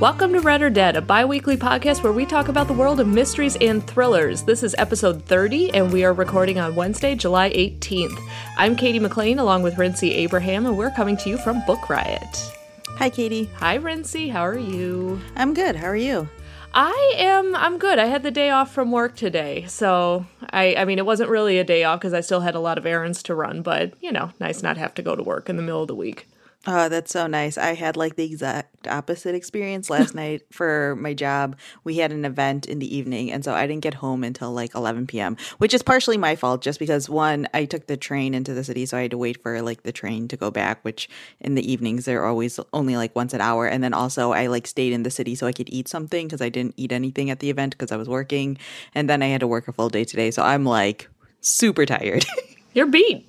Welcome to Read or Dead, a bi weekly podcast where we talk about the world of mysteries and thrillers. This is episode 30, and we are recording on Wednesday, July 18th. I'm Katie McLain, along with Rincey Abraham, and we're coming to you from Book Riot. Hi, Katie. Hi, Rincey. How are you? I'm good. How are you? I am. I'm good. I had the day off from work today, so I. I mean, it wasn't really a day off because I still had a lot of errands to run, but you know, nice not have to go to work in the middle of the week. Oh, that's so nice. I had like the exact opposite experience last night for my job. We had an event in the evening, and so I didn't get home until like 11 p.m., which is partially my fault just because one, I took the train into the city, so I had to wait for like the train to go back, which in the evenings they're always only like once an hour. And then also I like stayed in the city so I could eat something because I didn't eat anything at the event because I was working. And then I had to work a full day today. So I'm like super tired. You're beat.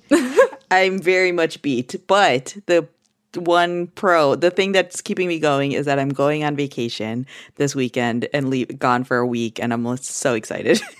I'm very much beat, but the one pro the thing that's keeping me going is that i'm going on vacation this weekend and leave gone for a week and i'm so excited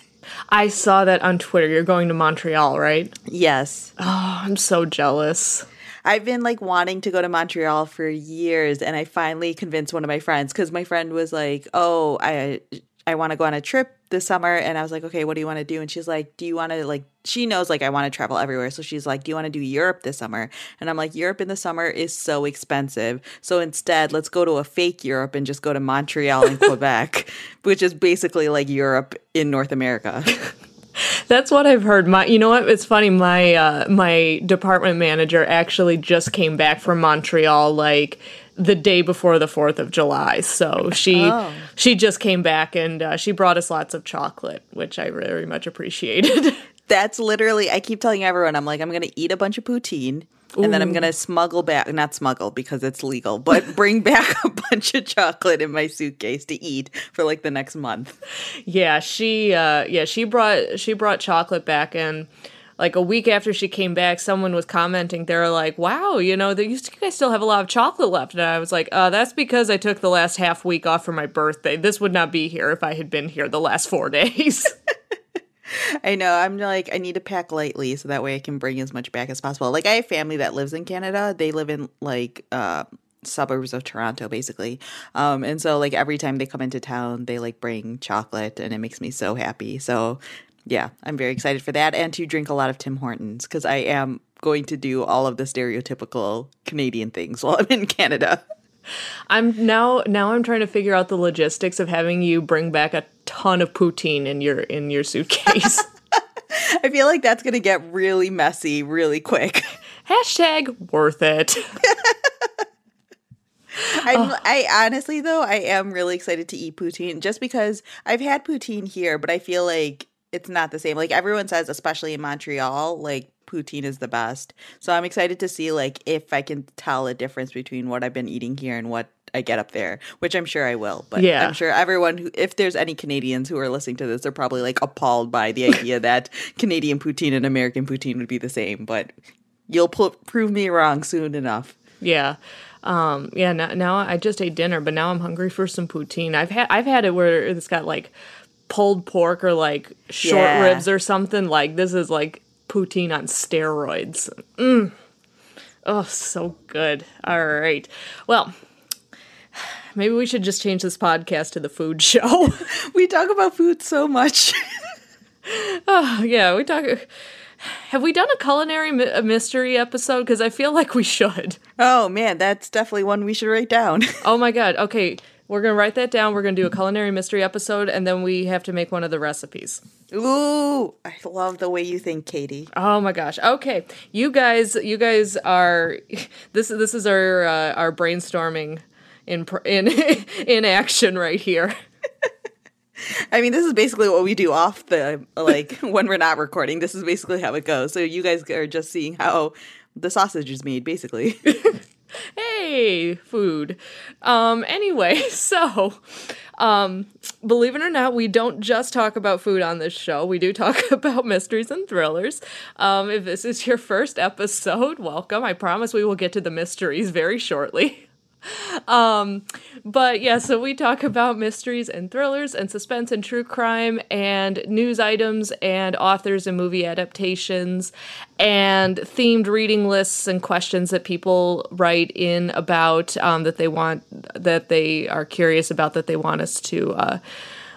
I saw that on Twitter. You're going to Montreal, right? yes Oh, I'm so jealous. i've been like wanting to go to montreal for years and i finally convinced one of my friends because my friend was like oh i i want to go on a trip this summer and i was like okay what do you want to do and she's like do you want to like she knows like i want to travel everywhere so she's like do you want to do europe this summer and i'm like europe in the summer is so expensive so instead let's go to a fake europe and just go to montreal and quebec which is basically like europe in north america That's what I've heard. My, you know what? It's funny. My uh, my department manager actually just came back from Montreal, like the day before the Fourth of July. So she Oh. she just came back and uh, she brought us lots of chocolate, which I very much appreciated. that's literally i keep telling everyone i'm like i'm gonna eat a bunch of poutine and then i'm gonna smuggle back not smuggle because it's legal but bring back a bunch of chocolate in my suitcase to eat for like the next month yeah, she uh, yeah she brought she brought chocolate back and. Like a week after she came back, someone was commenting. They were like, "Wow, you know, there used to, you guys still have a lot of chocolate left." And I was like, uh, "That's because I took the last half week off for my birthday. This would not be here if I had been here the last four days." I know. I'm like, I need to pack lightly so that way I can bring as much back as possible. Like, I have family that lives in Canada. They live in like uh, suburbs of Toronto, basically. Um, and so, like, every time they come into town, they like bring chocolate, and it makes me so happy. So, yeah, I'm very excited for that, and to drink a lot of Tim Hortons because I am going to do all of the stereotypical Canadian things while I'm in Canada. I'm now now I'm trying to figure out the logistics of having you bring back a ton of poutine in your in your suitcase. I feel like that's going to get really messy really quick. Hashtag worth it. I'm, I honestly though I am really excited to eat poutine just because I've had poutine here, but I feel like it's not the same. Like everyone says, especially in Montreal, like poutine is the best. So I'm excited to see like if I can tell a difference between what I've been eating here and what I get up there, which I'm sure I will. But Yeah. I'm sure everyone who, if there's any Canadians who are listening to this, they're probably like appalled by the idea that Canadian poutine and American poutine would be the same. But you'll prove me wrong soon enough. Yeah. Um, yeah, now, now I just ate dinner, but now I'm hungry for some poutine. I've had I've had it where it's got like pulled pork or like short Yeah. ribs or something. Like this is like poutine on steroids. Mm. Oh, so good. All right. Well, maybe we should just change this podcast to the food show. We talk about food so much. Oh, yeah, we talk. Have we done a culinary mi- a mystery episode? Because I feel like we should. Oh man, that's definitely one we should write down. Oh my god. Okay, we're gonna write that down. We're gonna do a culinary mystery episode, and then we have to make one of the recipes. Ooh, I love the way you think, Katie. Oh my gosh. Okay, you guys, you guys are this. This is our uh, our brainstorming in in in action right here. I mean, this is basically what we do off the like when we're not recording. This is basically how it goes. So you guys are just seeing how the sausage is made, basically. Hey, food. Um, anyway, so um, believe it or not, we don't just talk about food on this show. We do talk about mysteries and thrillers. Um, if this is your first episode, welcome. I promise we will get to the mysteries very shortly. Um, but yeah, so we talk about mysteries and thrillers and suspense and true crime and news items and authors and movie adaptations and themed reading lists and questions that people write in about um, that they want that they are curious about that they want us to uh,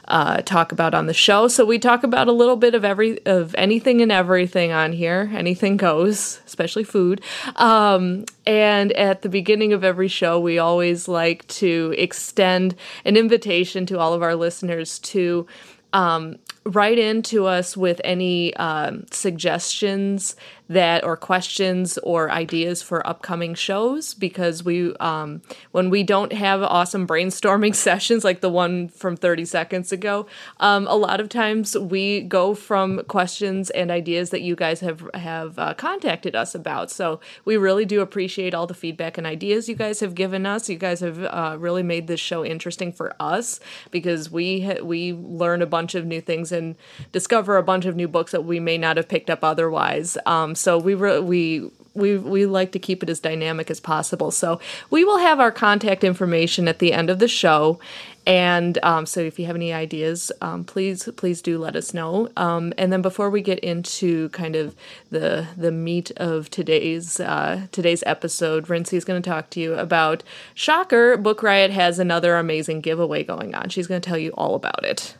uh, talk about on the show. So we talk about a little bit of every of anything and everything on here. Anything goes, especially food. Um, and at the beginning of every show, we always like to extend an invitation to all of our listeners to um, write in to us with any um, suggestions that or questions or ideas for upcoming shows because we um, when we don't have awesome brainstorming sessions like the one from 30 seconds ago um, a lot of times we go from questions and ideas that you guys have have uh, contacted us about. So we really do appreciate all the feedback and ideas you guys have given us. You guys have uh, really made this show interesting for us because we ha- we learn a bunch of new things and discover a bunch of new books that we may not have picked up otherwise. Um, so we re- we we we like to keep it as dynamic as possible. So we will have our contact information at the end of the show, and um, so if you have any ideas, um, please please do let us know. Um, and then before we get into kind of the the meat of today's uh, today's episode, Rincey is going to talk to you about Shocker. Book Riot has another amazing giveaway going on. She's going to tell you all about it.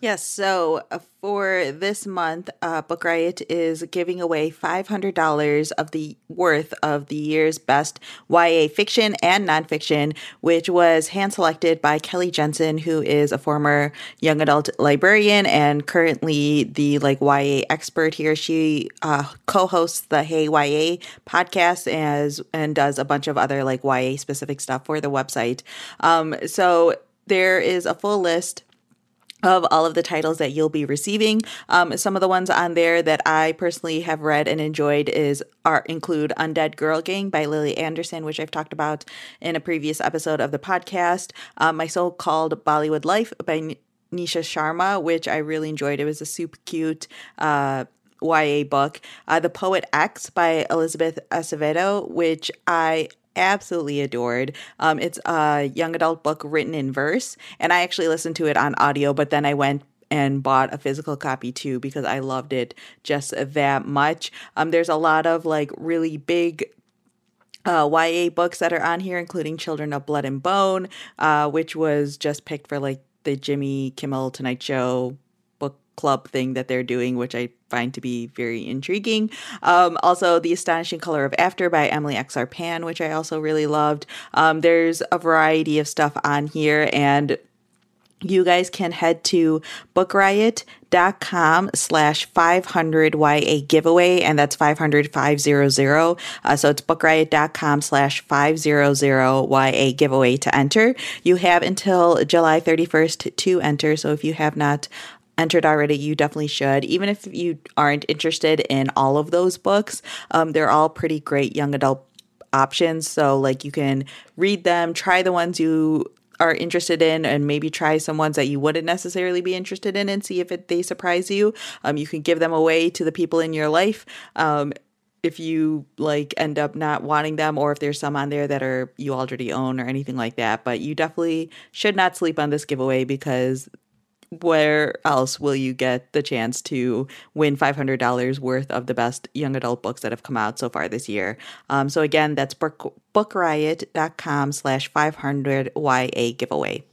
Yes, so uh, for this month, uh, Book Riot is giving away $500 of the worth of the year's best YA fiction and nonfiction, which was hand selected by Kelly Jensen, who is a former young adult librarian and currently the like YA expert here. She uh, co-hosts the Hey YA podcast as and does a bunch of other like YA specific stuff for the website. Um, so there is a full list of all of the titles that you'll be receiving. Um, some of the ones on there that I personally have read and enjoyed is are include Undead Girl Gang by Lily Anderson, which I've talked about in a previous episode of the podcast. Um, My So Called Bollywood Life by Nisha Sharma, which I really enjoyed. It was a super cute uh, YA book. Uh, the Poet X by Elizabeth Acevedo, which I absolutely adored. Um, it's a young adult book written in verse, and I actually listened to it on audio, but then I went and bought a physical copy too because I loved it just that much. Um, there's a lot of like really big uh, YA books that are on here, including Children of Blood and Bone, uh, which was just picked for like the Jimmy Kimmel Tonight Show club thing that they're doing, which I find to be very intriguing. Um, also, The Astonishing Color of After by Emily X. R. Pan, which I also really loved. Um, there's a variety of stuff on here, and you guys can head to bookriot.com slash 500 YA giveaway, and that's 500 500. Uh, so it's bookriot.com slash 500 YA giveaway to enter. You have until July 31st to enter. So if you have not entered already, you definitely should. Even if you aren't interested in all of those books, um, they're all pretty great young adult options. So, like, you can read them, try the ones you are interested in and maybe try some ones that you wouldn't necessarily be interested in and see if it, they surprise you. Um, you can give them away to the people in your life. Um, if you like end up not wanting them or if there's some on there that are you already own or anything like that but you definitely should not sleep on this giveaway because where else will you get the chance to win $500 worth of the best young adult books that have come out so far this year? Um, so again, that's book, bookriot.com slash 500 YA giveaway.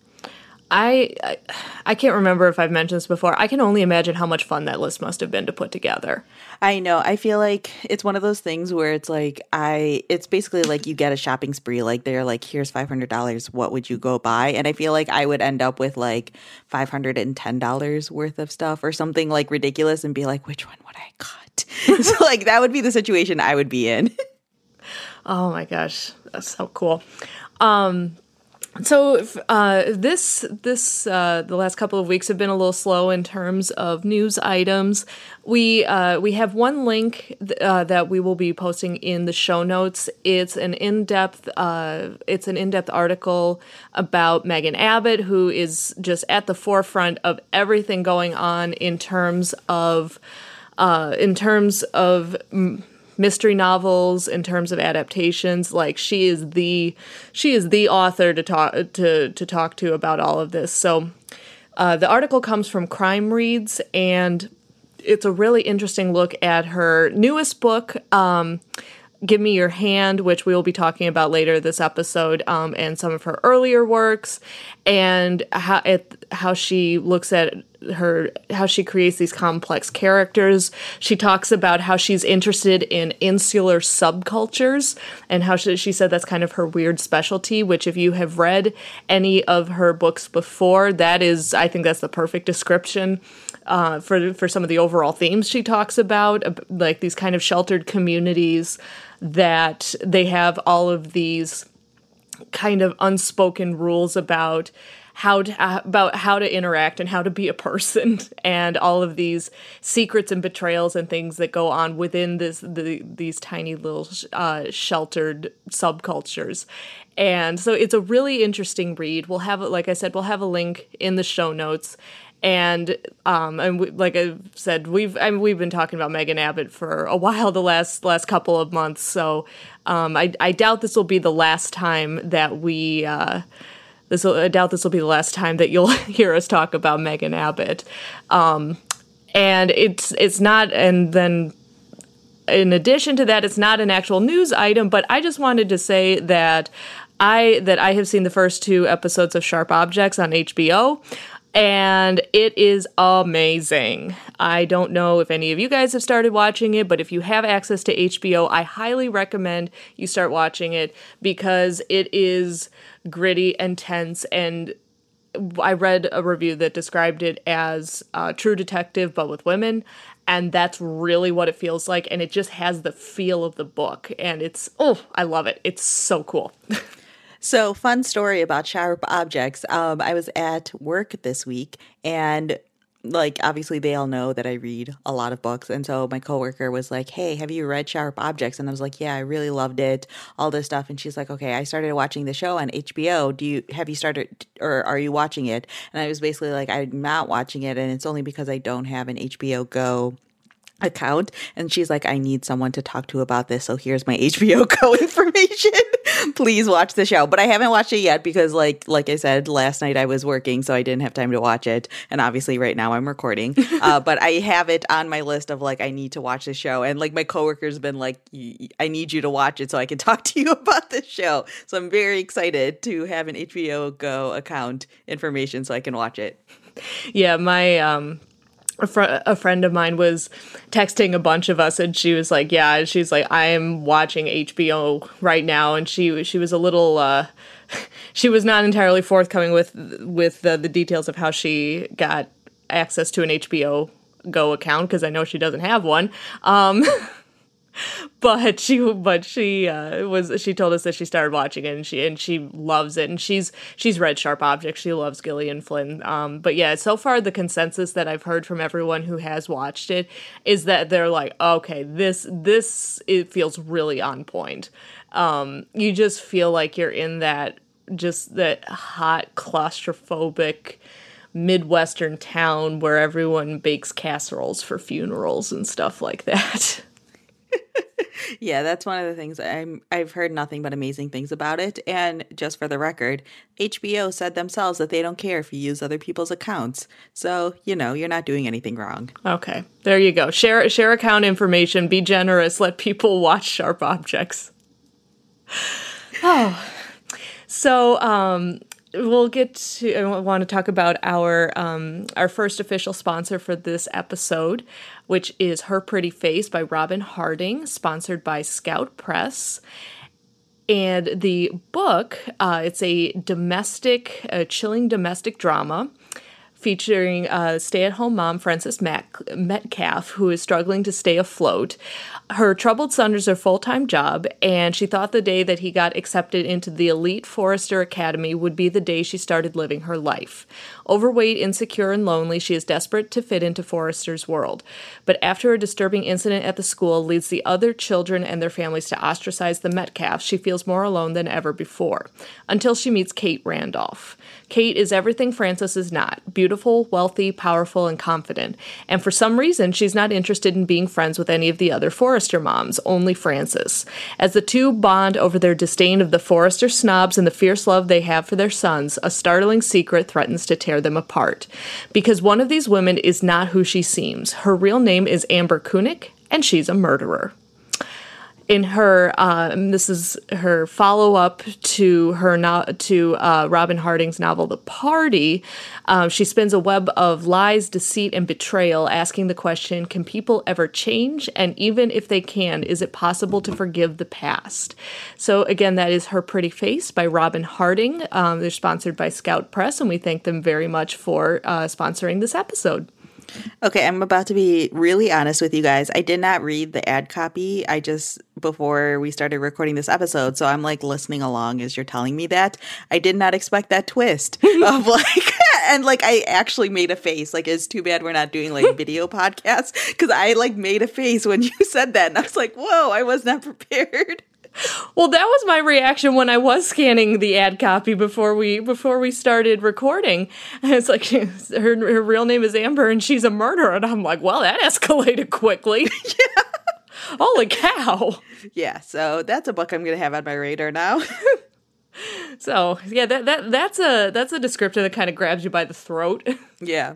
I, I I can't remember if I've mentioned this before. I can only imagine how much fun that list must have been to put together. I know. I feel like it's one of those things where it's like I it's basically like you get a shopping spree like they're like here's $500 what would you go buy? And I feel like I would end up with like $510 worth of stuff or something like ridiculous and be like which one would I cut? so like that would be the situation I would be in. oh my gosh. That's so cool. Um so uh, this this uh, the last couple of weeks have been a little slow in terms of news items. We uh, we have one link th- uh, that we will be posting in the show notes. It's an in depth uh, it's an in depth article about Megan Abbott, who is just at the forefront of everything going on in terms of uh, in terms of. M- mystery novels in terms of adaptations. Like she is the she is the author to talk to to talk to about all of this. So uh, the article comes from crime reads and it's a really interesting look at her newest book um, Give Me Your Hand, which we will be talking about later this episode, um, and some of her earlier works, and how it, how she looks at her how she creates these complex characters. She talks about how she's interested in insular subcultures and how she, she said that's kind of her weird specialty. Which, if you have read any of her books before, that is, I think that's the perfect description. Uh, for for some of the overall themes she talks about, like these kind of sheltered communities that they have all of these kind of unspoken rules about how to uh, about how to interact and how to be a person and all of these secrets and betrayals and things that go on within this the, these tiny little uh, sheltered subcultures. And so it's a really interesting read. We'll have like i said we'll have a link in the show notes and um and we, like I said, we've I mean, we've been talking about Megan Abbott for a while the last last couple of months. So um, I I doubt this will be the last time that we. Uh, this will, I doubt this will be the last time that you'll hear us talk about Megan Abbott. Um, and it's it's not and then in addition to that it's not an actual news item but i just wanted to say that i that i have seen the first two episodes of sharp objects on hbo and it is amazing. I don't know if any of you guys have started watching it, but if you have access to HBO, I highly recommend you start watching it because it is gritty and tense and I read a review that described it as uh, True Detective, but with women. And that's really what it feels like. And it just has the feel of the book. And it's, oh, I love it. It's so cool. So, fun story about sharp objects. Um, I was at work this week and like obviously they all know that I read a lot of books and so my coworker was like, "Hey, have you read Sharp Objects?" and I was like, "Yeah, I really loved it." All this stuff and she's like, "Okay, I started watching the show on HBO. Do you have you started or are you watching it?" And I was basically like, "I'm not watching it and it's only because I don't have an HBO Go account and she's like i need someone to talk to about this so here's my hbo go information. Please watch the show. But i haven't watched it yet because like like i said last night i was working so i didn't have time to watch it. And obviously right now i'm recording. Uh, but i have it on my list of like i need to watch the show. And like my coworker's been like i need you to watch it so i can talk to you about the show. So i'm very excited to have an hbo go account information so i can watch it. Yeah my um a, fr- a friend of mine was texting a bunch of us and she was like yeah she's like i'm watching hbo right now. And she she was a little uh she was not entirely forthcoming with with the, the details of how she got access to an hbo go account because i know she doesn't have one. Um but she but she uh, was she told us that she started watching it and she and she loves it. And she's she's read Sharp Objects she loves Gillian Flynn. Um, but yeah so far the consensus that I've heard from everyone who has watched it is that they're like okay this this it feels really on point. Um, you just feel like you're in that just that hot claustrophobic midwestern town where everyone bakes casseroles for funerals and stuff like that yeah, that's one of the things I'm I've heard nothing but amazing things about it. And just for the record, HBO said themselves that they don't care if you use other people's accounts. So, you know, you're not doing anything wrong. Okay. There you go. Share share account information, be generous, let people watch sharp objects. Oh. So, um we'll get to I want to talk about our um, our first official sponsor for this episode, which is Her Pretty Face by Robin Harding, sponsored by Scout Press. And the book, uh, it's a domestic, a chilling domestic drama featuring uh, a stay at home mom, Frances Mac- Metcalf, who is struggling to stay afloat. Her troubled son is her full time job, and she thought the day that he got accepted into the elite Forrester Academy would be the day she started living her life. Overweight, insecure, and lonely, she is desperate to fit into Forrester's world. But after a disturbing incident at the school leads the other children and their families to ostracize the Metcalfs, she feels more alone than ever before, until she meets Kate Randolph. Kate is everything Frances is not beautiful, wealthy, powerful, and confident. And for some reason, she's not interested in being friends with any of the other Forrester moms, only Frances. As the two bond over their disdain of the Forrester snobs and the fierce love they have for their sons, a startling secret threatens to tear them apart. Because one of these women is not who she seems. Her real name is Amber Kunik, and she's a murderer in her um, this is her follow up to her no- to uh, Robin Harding's novel The Party. Um, she spins a web of lies, deceit, and betrayal, asking the question: Can people ever change? And even if they can, is it possible to forgive the past? So again, that is Her Pretty Face by Robin Harding. Um, they're sponsored by Scout Press, and we thank them very much for uh, sponsoring this episode. Okay, I'm about to be really honest with you guys. I did not read the ad copy. I just before we started recording this episode, so I'm like listening along as you're telling me that. I did not expect that twist of like and like I actually made a face. Like it's too bad we're not doing like video podcasts cuz I like made a face when you said that and I was like, "Whoa, I was not prepared." Well, that was my reaction when I was scanning the ad copy before we before we started recording. It's like her her real name is Amber and she's a murderer, and I'm like, well, that escalated quickly. yeah. Holy cow! Yeah, so that's a book I'm gonna have on my radar now. so yeah, that that that's a that's a descriptor that kind of grabs you by the throat. yeah,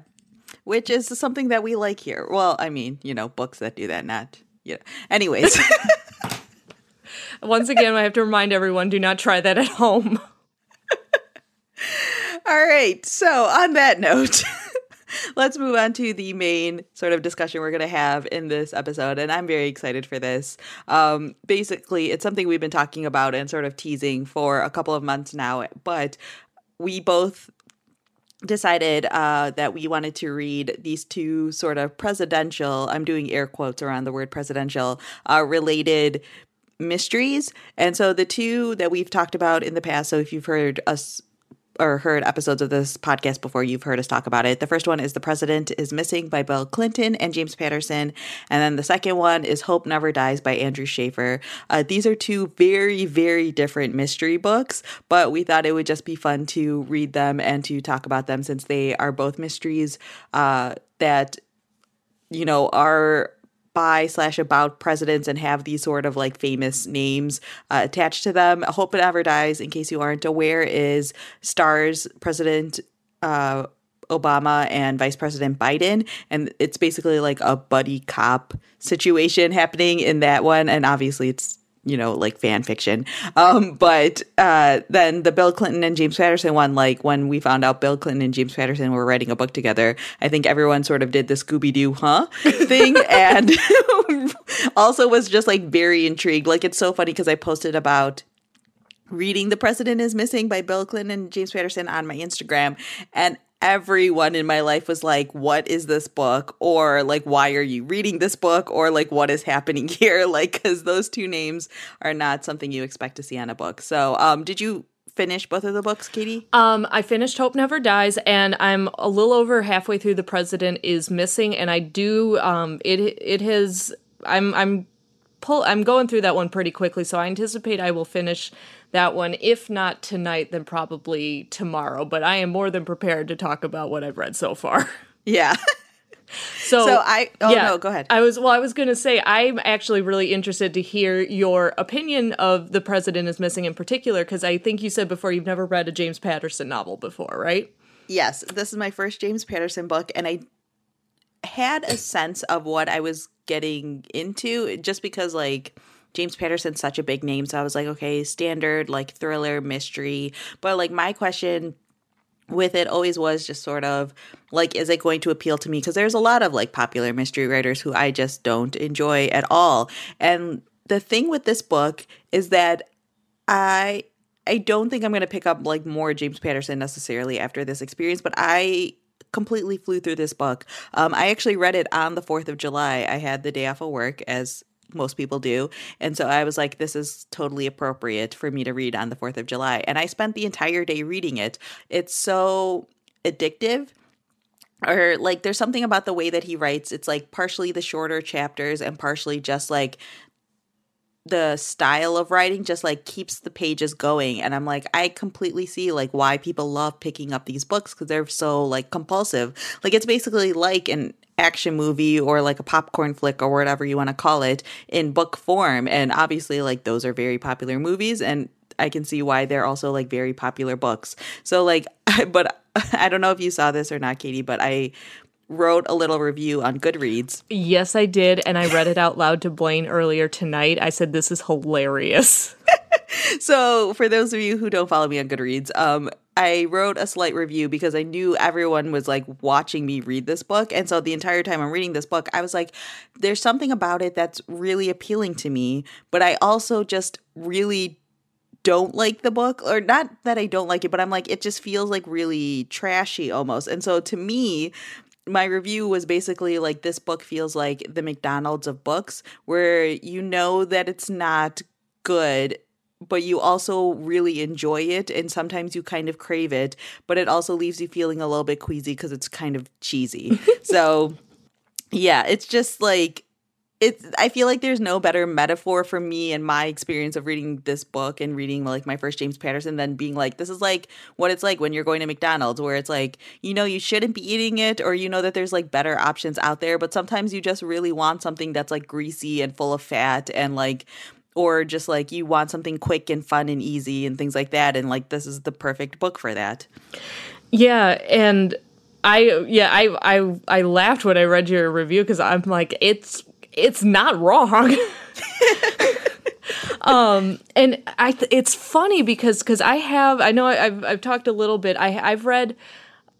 which is something that we like here. Well, I mean, you know, books that do that, not yeah. Anyways. Once again, I have to remind everyone do not try that at home. All right. So, on that note, let's move on to the main sort of discussion we're going to have in this episode. And I'm very excited for this. Um, basically, it's something we've been talking about and sort of teasing for a couple of months now, but we both decided uh, that we wanted to read these two sort of presidential i'm doing air quotes around the word presidential uh, related mysteries. And so the two that we've talked about in the past, so if you've heard us or heard episodes of this podcast before, you've heard us talk about it. The first one is The President is Missing by Bill Clinton and James Patterson. And then the second one is Hope Never Dies by Andrew Shaffer. Uh, these are two very, very different mystery books, but we thought it would just be fun to read them and to talk about them since they are both mysteries uh, that, you know, are by slash about presidents and have these sort of like famous names uh, attached to them. I hope It Never Dies, in case you aren't aware, is stars President uh, Obama and Vice President Biden. And it's basically like a buddy cop situation happening in that one. And obviously, it's you know, like fan fiction. Um, but uh, then the Bill Clinton and James Patterson one, like when we found out Bill Clinton and James Patterson were writing a book together, I think everyone sort of did the Scooby Doo, huh thing, and also was just like very intrigued. Like it's so funny because I posted about reading The President is Missing by Bill Clinton and James Patterson on my Instagram. And everyone in my life was like, What is this book? Or like, Why are you reading this book? Or like, What is happening here? Like, because those two names are not something you expect to see on a book. So, um, did you finish both of the books, Katie? Um, I finished Hope Never Dies, and I'm a little over halfway through The President is Missing, and I do, um, it, it has, I'm, I'm, pull, I'm going through that one pretty quickly, so I anticipate I will finish that one. If not tonight, then probably tomorrow. But I am more than prepared to talk about what I've read so far. Yeah. So, so I oh yeah, no, go ahead. I was well, I was going to say I'm actually really interested to hear your opinion of The President is Missing in particular because I think you said before you've never read a James Patterson novel before, right? Yes, this is my first James Patterson book and I had a sense of what I was getting into just because like James Patterson's such a big name. So I was like, okay, standard, like thriller, mystery. But like my question with it always was just sort of like, is it going to appeal to me? Because there's a lot of like popular mystery writers who I just don't enjoy at all. And the thing with this book is that I I don't think I'm going to pick up like more James Patterson necessarily after this experience, but I completely flew through this book. Um, I actually read it on the 4th of July. I had the day off of work, as most people do. And so I was like, this is totally appropriate for me to read on the 4th of July. And I spent the entire day reading it. It's so addictive or like there's something about the way that he writes it's like partially the shorter chapters and partially just like the style of writing just like keeps the pages going and i'm like i completely see like why people love picking up these books because they're so like compulsive like it's basically like an action movie or like a popcorn flick or whatever you want to call it in book form and obviously like those are very popular movies and I can see why they're also like very popular books. So like but I don't know if you saw this or not Katie, but I wrote a little review on Goodreads. Yes, I did and I read it out loud to Blaine earlier tonight. I said this is hilarious. so, for those of you who don't follow me on Goodreads, um I wrote a slight review because I knew everyone was like watching me read this book. And so the entire time I'm reading this book, I was like, there's something about it that's really appealing to me. But I also just really don't like the book or not that I don't like it, but I'm like, it just feels like really trashy almost. And so to me, my review was basically like this book feels like the McDonald's of books, where you know that it's not good, but you also really enjoy it. And sometimes you kind of crave it, but it also leaves you feeling a little bit queasy because it's kind of cheesy. so, yeah, it's just like it's i feel like there's no better metaphor for me and my experience of reading this book and reading like my first james patterson than being like this is like what it's like when you're going to mcdonald's where it's like you know you shouldn't be eating it or you know that there's like better options out there but sometimes you just really want something that's like greasy and full of fat and like or just like you want something quick and fun and easy and things like that and like this is the perfect book for that. Yeah and I yeah I I I laughed when I read your review because I'm like it's it's not wrong. um, and I th- it's funny because because I have I know I, have I've talked a little bit. I I've read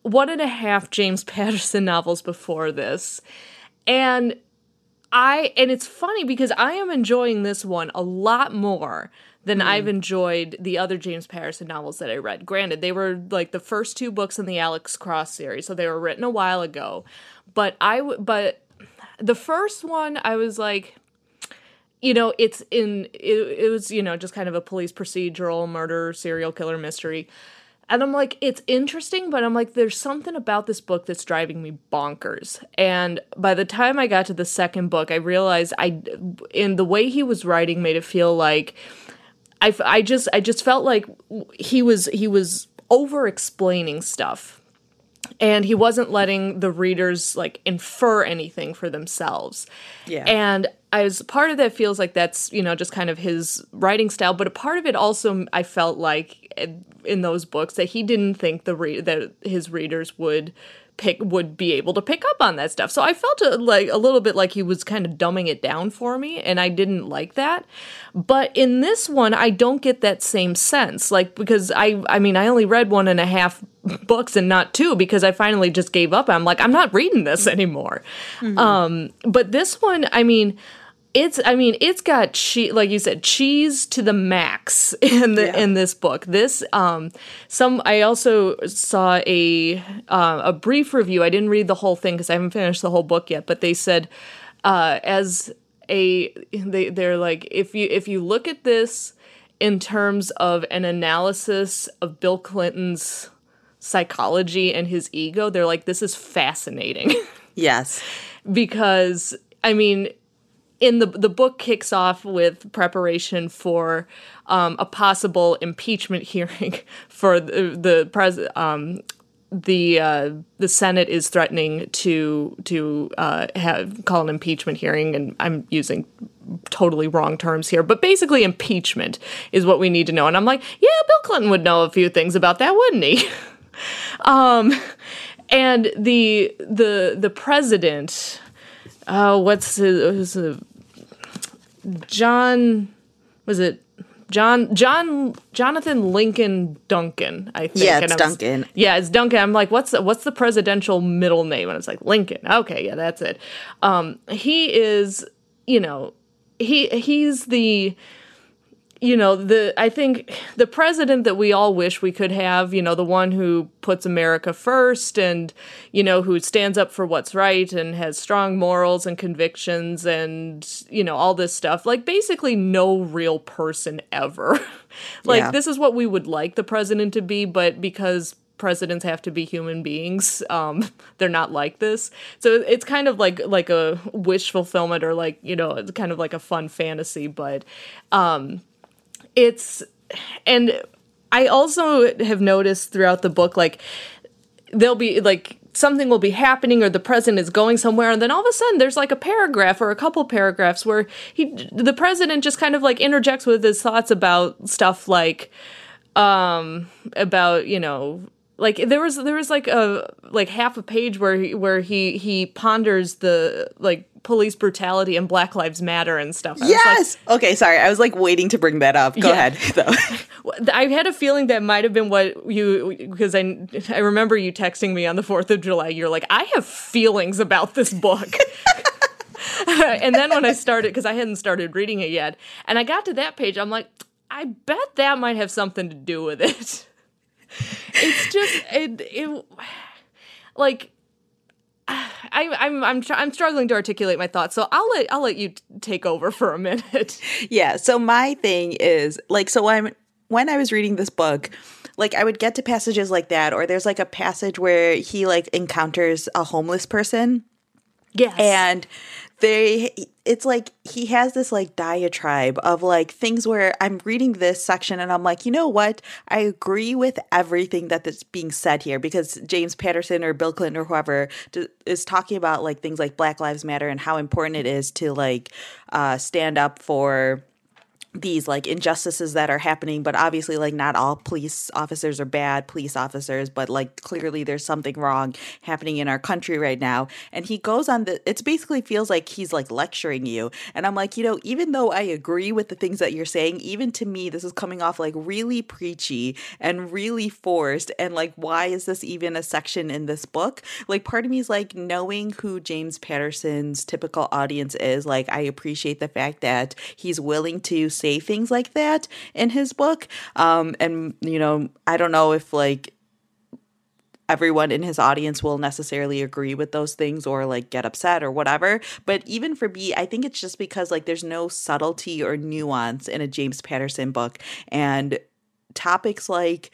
one and a half James Patterson novels before this, and I and it's funny because I am enjoying this one a lot more than mm. I've enjoyed the other James Patterson novels that I read. Granted, they were like the first two books in the Alex Cross series, so they were written a while ago. But I but the first one, I was like, you know, it's in, it, it was, you know, just kind of a police procedural murder, serial killer mystery. And I'm like, it's interesting, but I'm like, there's something about this book that's driving me bonkers. And by the time I got to the second book, I realized I, in the way he was writing, made it feel like I, I just, I just felt like he was, he was over explaining stuff and he wasn't letting the readers like infer anything for themselves. Yeah. And as part of that feels like that's, you know, just kind of his writing style, but a part of it also I felt like eh, in those books that he didn't think the re- that his readers would pick would be able to pick up on that stuff. So I felt a, like a little bit like he was kind of dumbing it down for me and I didn't like that. But in this one I don't get that same sense. Like because I I mean I only read one and a half books and not two because I finally just gave up. I'm like I'm not reading this anymore. Mm-hmm. Um but this one I mean it's i mean it's got cheese like you said cheese to the max in the yeah. in this book. This um some i also saw a uh, a brief review. I didn't read the whole thing because i haven't finished the whole book yet but they said uh as a they they're like if you if you look at this in terms of an analysis of bill clinton's psychology and his ego they're like this is fascinating. Yes. Because I mean, in the the book kicks off with preparation for um, a possible impeachment hearing for the the pres um, the uh, the Senate is threatening to to uh, have call an impeachment hearing, and I'm using totally wrong terms here, but basically impeachment is what we need to know. And I'm like, yeah, Bill Clinton would know a few things about that, wouldn't he? um, and the the the president. Uh, what's his, his John was it John John Jonathan Lincoln Duncan, I think. Yeah, it's Duncan. Yeah, it's Duncan. I'm like, what's the, what's the presidential middle name? And it's like Lincoln. Okay, yeah, that's it. Um, he is, you know, he he's the you know the i think the president that we all wish we could have you know the one who puts america first and you know who stands up for what's right and has strong morals and convictions and you know all this stuff like basically no real person ever like Yeah. this is what we would like the president to be but because presidents have to be human beings um they're not like this so it's kind of like like a wish fulfillment or like you know it's kind of like a fun fantasy but um it's and I also have noticed throughout the book like there'll be like something will be happening or the president is going somewhere and then all of a sudden there's like a paragraph or a couple paragraphs where he the president just kind of like interjects with his thoughts about stuff like um about you know like there was there was like a like half a page where he, where he he ponders the like police brutality and black lives matter and stuff I was like, Yes. okay, sorry. I was like waiting to bring that up. Go Yeah. ahead. though. I had a feeling that might have been what you because I I remember you texting me on the 4th of July you're like I have feelings about this book. and then when I started cuz I hadn't started reading it yet and I got to that page I'm like I bet that might have something to do with it. It's just it, it like I, I'm I'm tr- I'm struggling to articulate my thoughts, so I'll let I'll let you t- take over for a minute. yeah. So my thing is like, so I'm when I was reading this book, like I would get to passages like that, or there's like a passage where he like encounters a homeless person. Yes, and they it's like he has this like diatribe of like things where i'm reading this section and i'm like you know what? I agree with everything that that's being said here because james patterson or bill clinton or whoever is talking about like things like black lives matter and how important it is to like uh, stand up for these like injustices that are happening but obviously like not all police officers are bad police officers but like clearly there's something wrong happening in our country right now. And he goes on the it's basically feels like he's like lecturing you. And i'm like you know even though i agree with the things that you're saying even to me this is coming off like really preachy and really forced. And like why is this even a section in this book? Like part of me is like knowing who james patterson's typical audience is like i appreciate the fact that he's willing to say things like that in his book um and you know i don't know if like everyone in his audience will necessarily agree with those things or like get upset or whatever. But even for me, I think it's just because like there's no subtlety or nuance in a James Patterson book. And topics like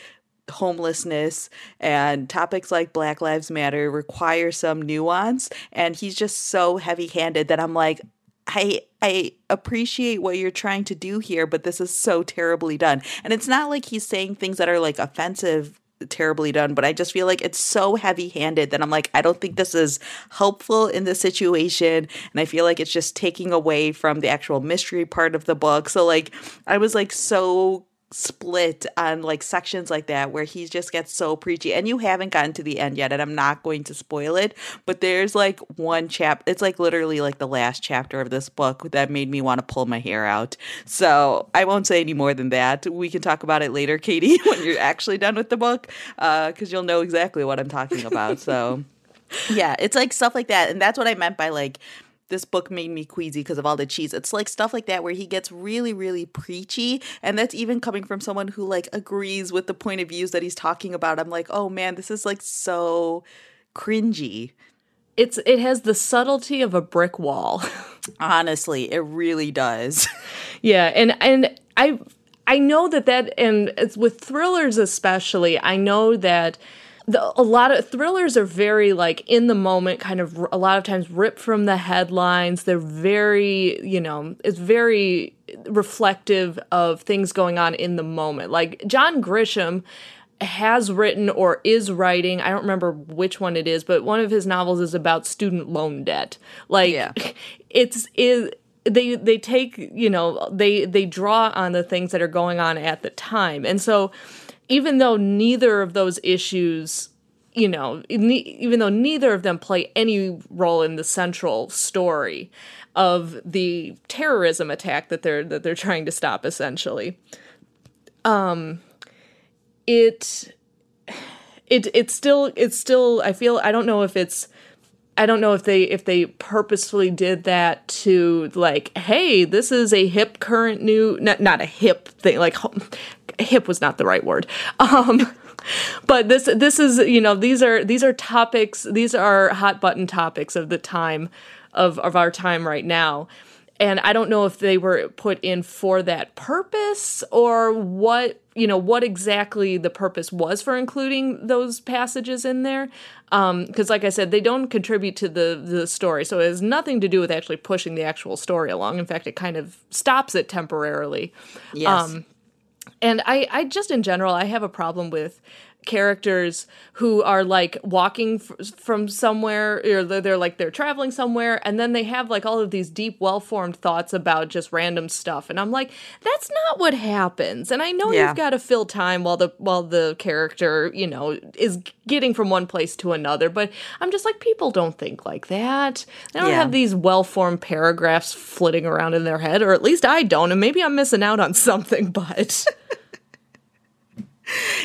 homelessness and topics like Black Lives Matter require some nuance. And he's just so heavy handed that I'm like, I I appreciate what you're trying to do here, but this is so terribly done. And it's not like he's saying things that are like offensive terribly done, but I just feel like it's so heavy handed that I'm like, I don't think this is helpful in this situation. And I feel like it's just taking away from the actual mystery part of the book. So, like, I was like so split on like sections like that where he just gets so preachy and you haven't gotten to the end yet and I'm not going to spoil it but there's like one chap it's like literally like the last chapter of this book that made me want to pull my hair out. So I won't say any more than that. We can talk about it later Katie when you're actually done with the book uh cuz you'll know exactly what I'm talking about so. Yeah it's like stuff like that and that's what I meant by like this book made me queasy because of all the cheese. It's like stuff like that where he gets really, really preachy. And that's even coming from someone who like agrees with the point of views that he's talking about. I'm like, oh man, this is like so cringy. it's it has the subtlety of a brick wall. Honestly, it really does. Yeah, and and I I know that that and it's with thrillers especially, I know that the, a lot of thrillers are very like in the moment kind of a lot of times ripped from the headlines. They're very you know it's very reflective of things going on in the moment. Like john grisham has written or is writing i don't remember which one it is but one of his novels is about student loan debt. Like Yeah. it's is they they take you know they they draw on the things that are going on at the time. And so even though neither of those issues you know even though neither of them play any role in the central story of the terrorism attack that they're that they're trying to stop essentially um it it it's still it's still i feel i don't know if it's I don't know if they if they purposefully did that to like, hey, this is a hip current new not not a hip thing like hip was not the right word. Um but this this is you know these are these are topics these are hot button topics of the time of of our time right now. And I don't know if they were put in for that purpose or what you know what exactly the purpose was for including those passages in there. Because um, like i said they don't contribute to the the story. So it has nothing to do with actually pushing the actual story along. In fact it kind of stops it temporarily. Yes. Um, and I, I just in general, I have a problem with characters who are like walking f- from somewhere or they're, they're, like they're traveling somewhere and then they have like all of these deep well-formed thoughts about just random stuff and i'm like that's not what happens and i know yeah. you've got to fill time while the while the character you know is getting from one place to another but i'm just like people don't think like that they don't yeah. have these well-formed paragraphs flitting around in their head or at least i don't and maybe i'm missing out on something but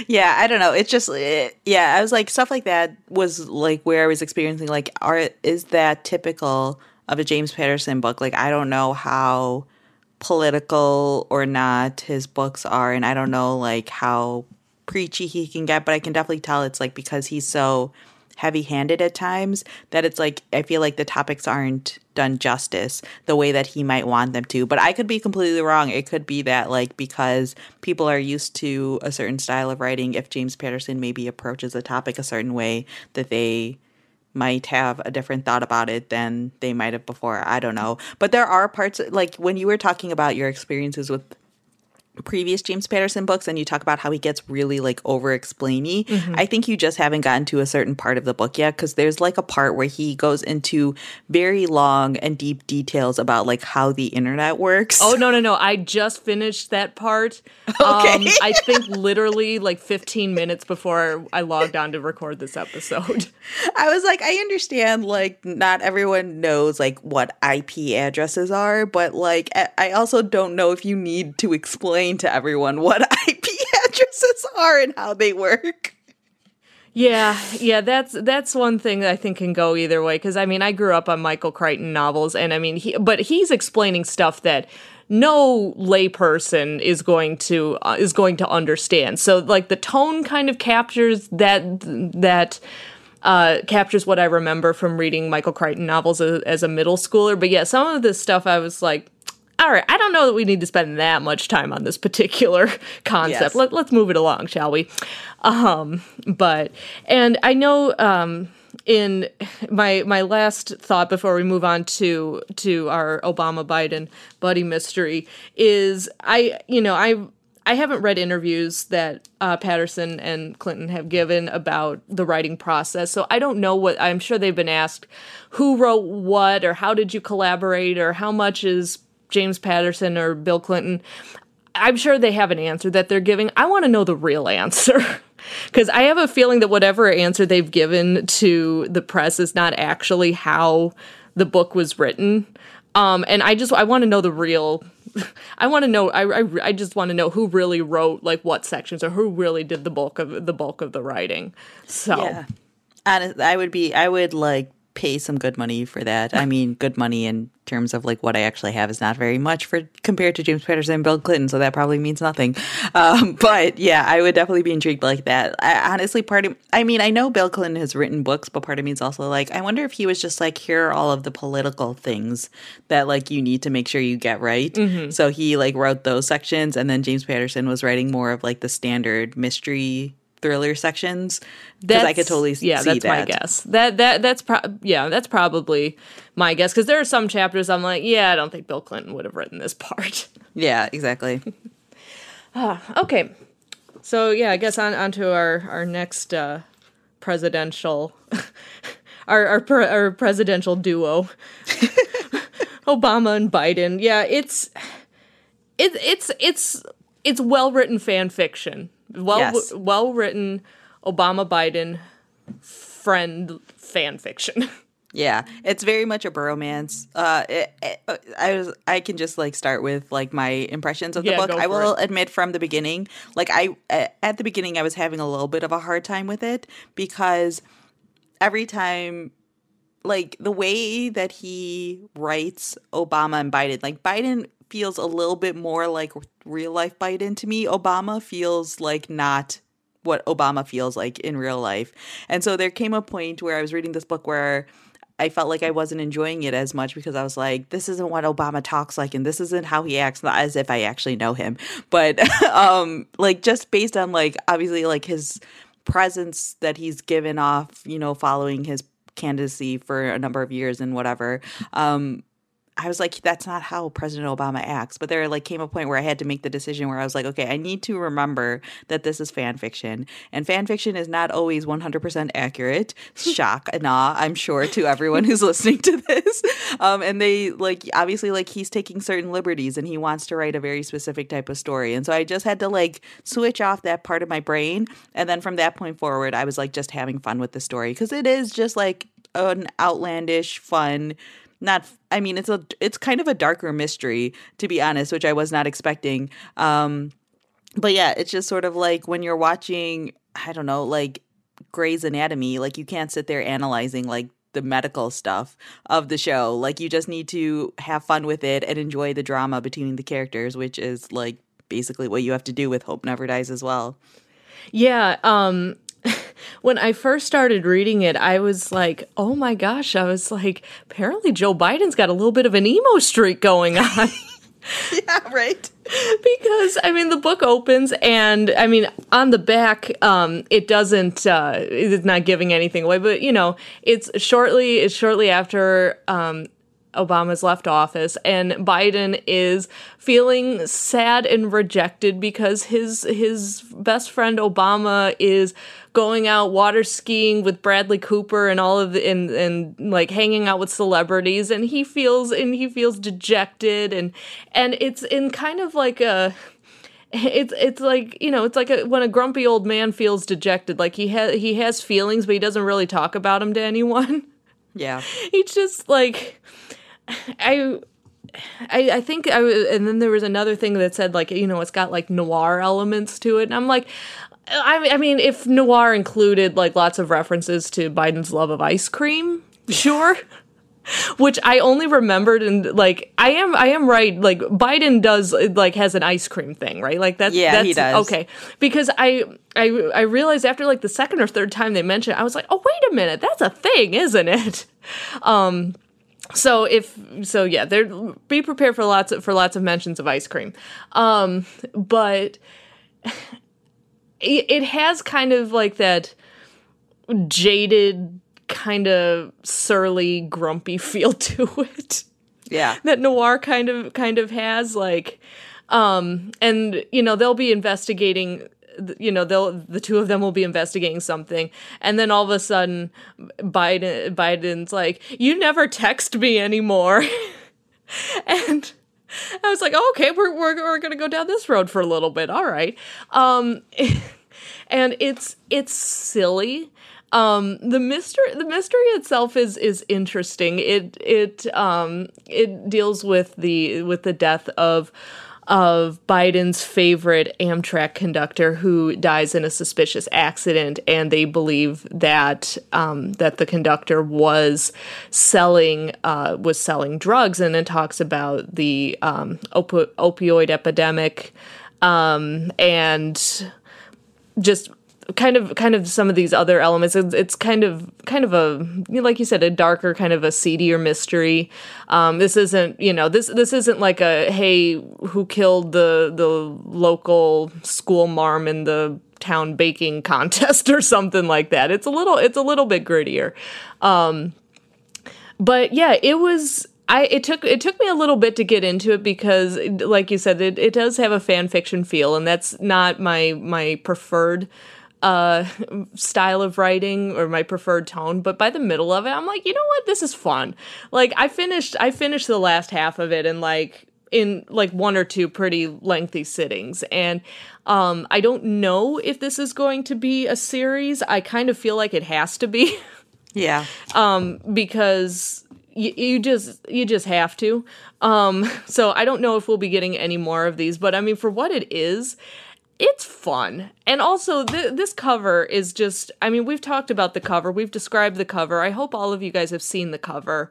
yeah, I don't know. It's just it, yeah, I was like stuff like that was like where I was experiencing like art is that typical of a James Patterson book? Like I don't know how political or not his books are and I don't know like how preachy he can get, but I can definitely tell it's like because he's so heavy handed at times that it's like I feel like the topics aren't done justice the way that he might want them to. But I could be completely wrong. It could be that like because people are used to a certain style of writing, if James Patterson maybe approaches a topic a certain way that they might have a different thought about it than they might have before. I don't know. But there are parts like when you were talking about your experiences with previous James Patterson books and you talk about how he gets really like over explainy. Mm-hmm. I think you just haven't gotten to a certain part of the book yet because there's like a part where he goes into very long and deep details about like how the internet works. Oh no no no! I just finished that part. Okay, um, I think literally like 15 minutes before I logged on to record this episode. I was like, I understand like not everyone knows like what IP addresses are, but like I also don't know if you need to explain explain to everyone what IP addresses are and how they work. Yeah, yeah, that's that's one thing that I think can go either way because I mean I grew up on Michael Crichton novels and I mean he but he's explaining stuff that no layperson is going to uh, is going to understand. So like the tone kind of captures that that uh, captures what I remember from reading Michael Crichton novels as, as a middle schooler. But yeah, some of this stuff I was like, all right, I don't know that we need to spend that much time on this particular concept. Yes. Let, us move it along, shall we? Um, but and I know um, in my my last thought before we move on to to our Obama Biden buddy mystery is I you know I I haven't read interviews that uh, Patterson and Clinton have given about the writing process, so I don't know what. I'm sure they've been asked who wrote what, or how did you collaborate, or how much is James Patterson or Bill Clinton, I'm sure they have an answer that they're giving. I want to know the real answer. Because I have a feeling that whatever answer they've given to the press is not actually how the book was written. Um, and I just I want to know the real. I want to know. I, I, I just want to know who really wrote like what sections or who really did the bulk of the bulk of the writing. So, yeah. and I would be I would like pay some good money for that. I mean, good money in terms of like what I actually have is not very much for compared to James Patterson and Bill Clinton, so that probably means nothing. Um, but yeah, I would definitely be intrigued like that. I, honestly, part of I mean, I know Bill Clinton has written books, but part of me is also like, I wonder if he was just like, here are all of the political things that like you need to make sure you get right. Mm-hmm. So he like wrote those sections, and then James Patterson was writing more of like the standard mystery thriller sections because I could totally yeah that's that. my guess. That that that's pro- yeah that's probably my guess because there are some chapters I'm like yeah I don't think Bill Clinton would have written this part. Yeah exactly. Ah, okay. So yeah I guess on onto our our next uh, presidential our our, pre- our presidential duo. Obama and Biden. Yeah it's it, it's it's it's well written fan fiction well yes. well written Obama Biden friend fan fiction. Yeah, it's very much a bromance. Uh, it, it, I was I can just like start with like my impressions of the yeah, book. I will it. admit from the beginning, like I at the beginning I was having a little bit of a hard time with it because every time like the way that he writes Obama and Biden, like Biden feels a little bit more like real life Biden to me. Obama feels like not what Obama feels like in real life. And so there came a point where I was reading this book where I felt like I wasn't enjoying it as much because I was like, this isn't what Obama talks like, and this isn't how he acts, not as if I actually know him, but um, like just based on like obviously like his presence that he's given off, you know, following his candidacy for a number of years and whatever. Um, I was like, that's not how President Obama acts. But there like came a point where I had to make the decision where I was like, okay, I need to remember that this is fan fiction. And fan fiction is not always 100% accurate. Shock and awe, I'm sure, to everyone who's listening to this. Um, and they like, obviously, like he's taking certain liberties and he wants to write a very specific type of story. And so I just had to like switch off that part of my brain. And then from that point forward, I was like just having fun with the story because it is just like an outlandish, fun, not I mean it's a it's kind of a darker mystery to be honest, which I was not expecting. Um but yeah, it's just sort of like when you're watching I don't know, like Grey's Anatomy, like you can't sit there analyzing like the medical stuff of the show. Like you just need to have fun with it and enjoy the drama between the characters, which is like basically what you have to do with Hope Never Dies as well. Yeah, um when I first started reading it, I was like, oh my gosh, I was like, apparently Joe Biden's got a little bit of an emo streak going on. yeah, right. because I mean the book opens and I mean on the back um it doesn't uh it's not giving anything away but you know it's shortly it's shortly after um Obama's left office and Biden is feeling sad and rejected because his his best friend Obama is going out water skiing with Bradley Cooper and all of the and and like hanging out with celebrities and he feels and he feels dejected and and it's in kind of like a it's it's like you know it's like a, when a grumpy old man feels dejected like he has he has feelings but he doesn't really talk about them to anyone. Yeah. He's just like I, I, I think I and then there was another thing that said like you know it's got like noir elements to it, and I'm like, I, I mean if noir included like lots of references to Biden's love of ice cream, sure. Which I only remembered and like I am I am right like Biden does like has an ice cream thing right? Like that's yeah that's, he does. okay. Because I I I realized after like the second or third time they mentioned it, I was like oh wait a minute that's a thing isn't it? Um so if so yeah there be prepared for lots of for lots of mentions of ice cream. Um but it, it has kind of like that jaded kind of surly grumpy feel to it. Yeah. That noir kind of kind of has like um and you know they'll be investigating you know they'll the two of them will be investigating something and then all of a sudden biden biden's like you never text me anymore. And i was like oh, okay we're, we're, we're gonna go down this road for a little bit all right. Um and it's it's silly. Um the mystery the mystery itself is is interesting. It it um it deals with the with the death of of Biden's favorite Amtrak conductor who dies in a suspicious accident, and they believe that um, that the conductor was selling uh, was selling drugs, and it talks about the um, op- opioid epidemic. Um, and just kind of kind of some of these other elements. It's, it's, kind of kind of a like you said a darker kind of a seedier mystery. Um, this isn't you know this this isn't like a hey who killed the the local school marm in the town baking contest or something like that. It's a little it's a little bit grittier. Um, but yeah it was I, it took it took me a little bit to get into it because, like you said, it, it does have a fan fiction feel, and that's not my my preferred uh, style of writing or my preferred tone, but by the middle of it, I'm like, you know what, this is fun. Like I finished, I finished the last half of it in like in like one or two pretty lengthy sittings, and um, I don't know if this is going to be a series. I kind of feel like it has to be. Yeah. um, because you, you just you just have to. Um, so I don't know if we'll be getting any more of these, but I mean, for what it is, it's fun. And also, th- this cover is just, I mean, we've talked about the cover, we've described the cover. I hope all of you guys have seen the cover.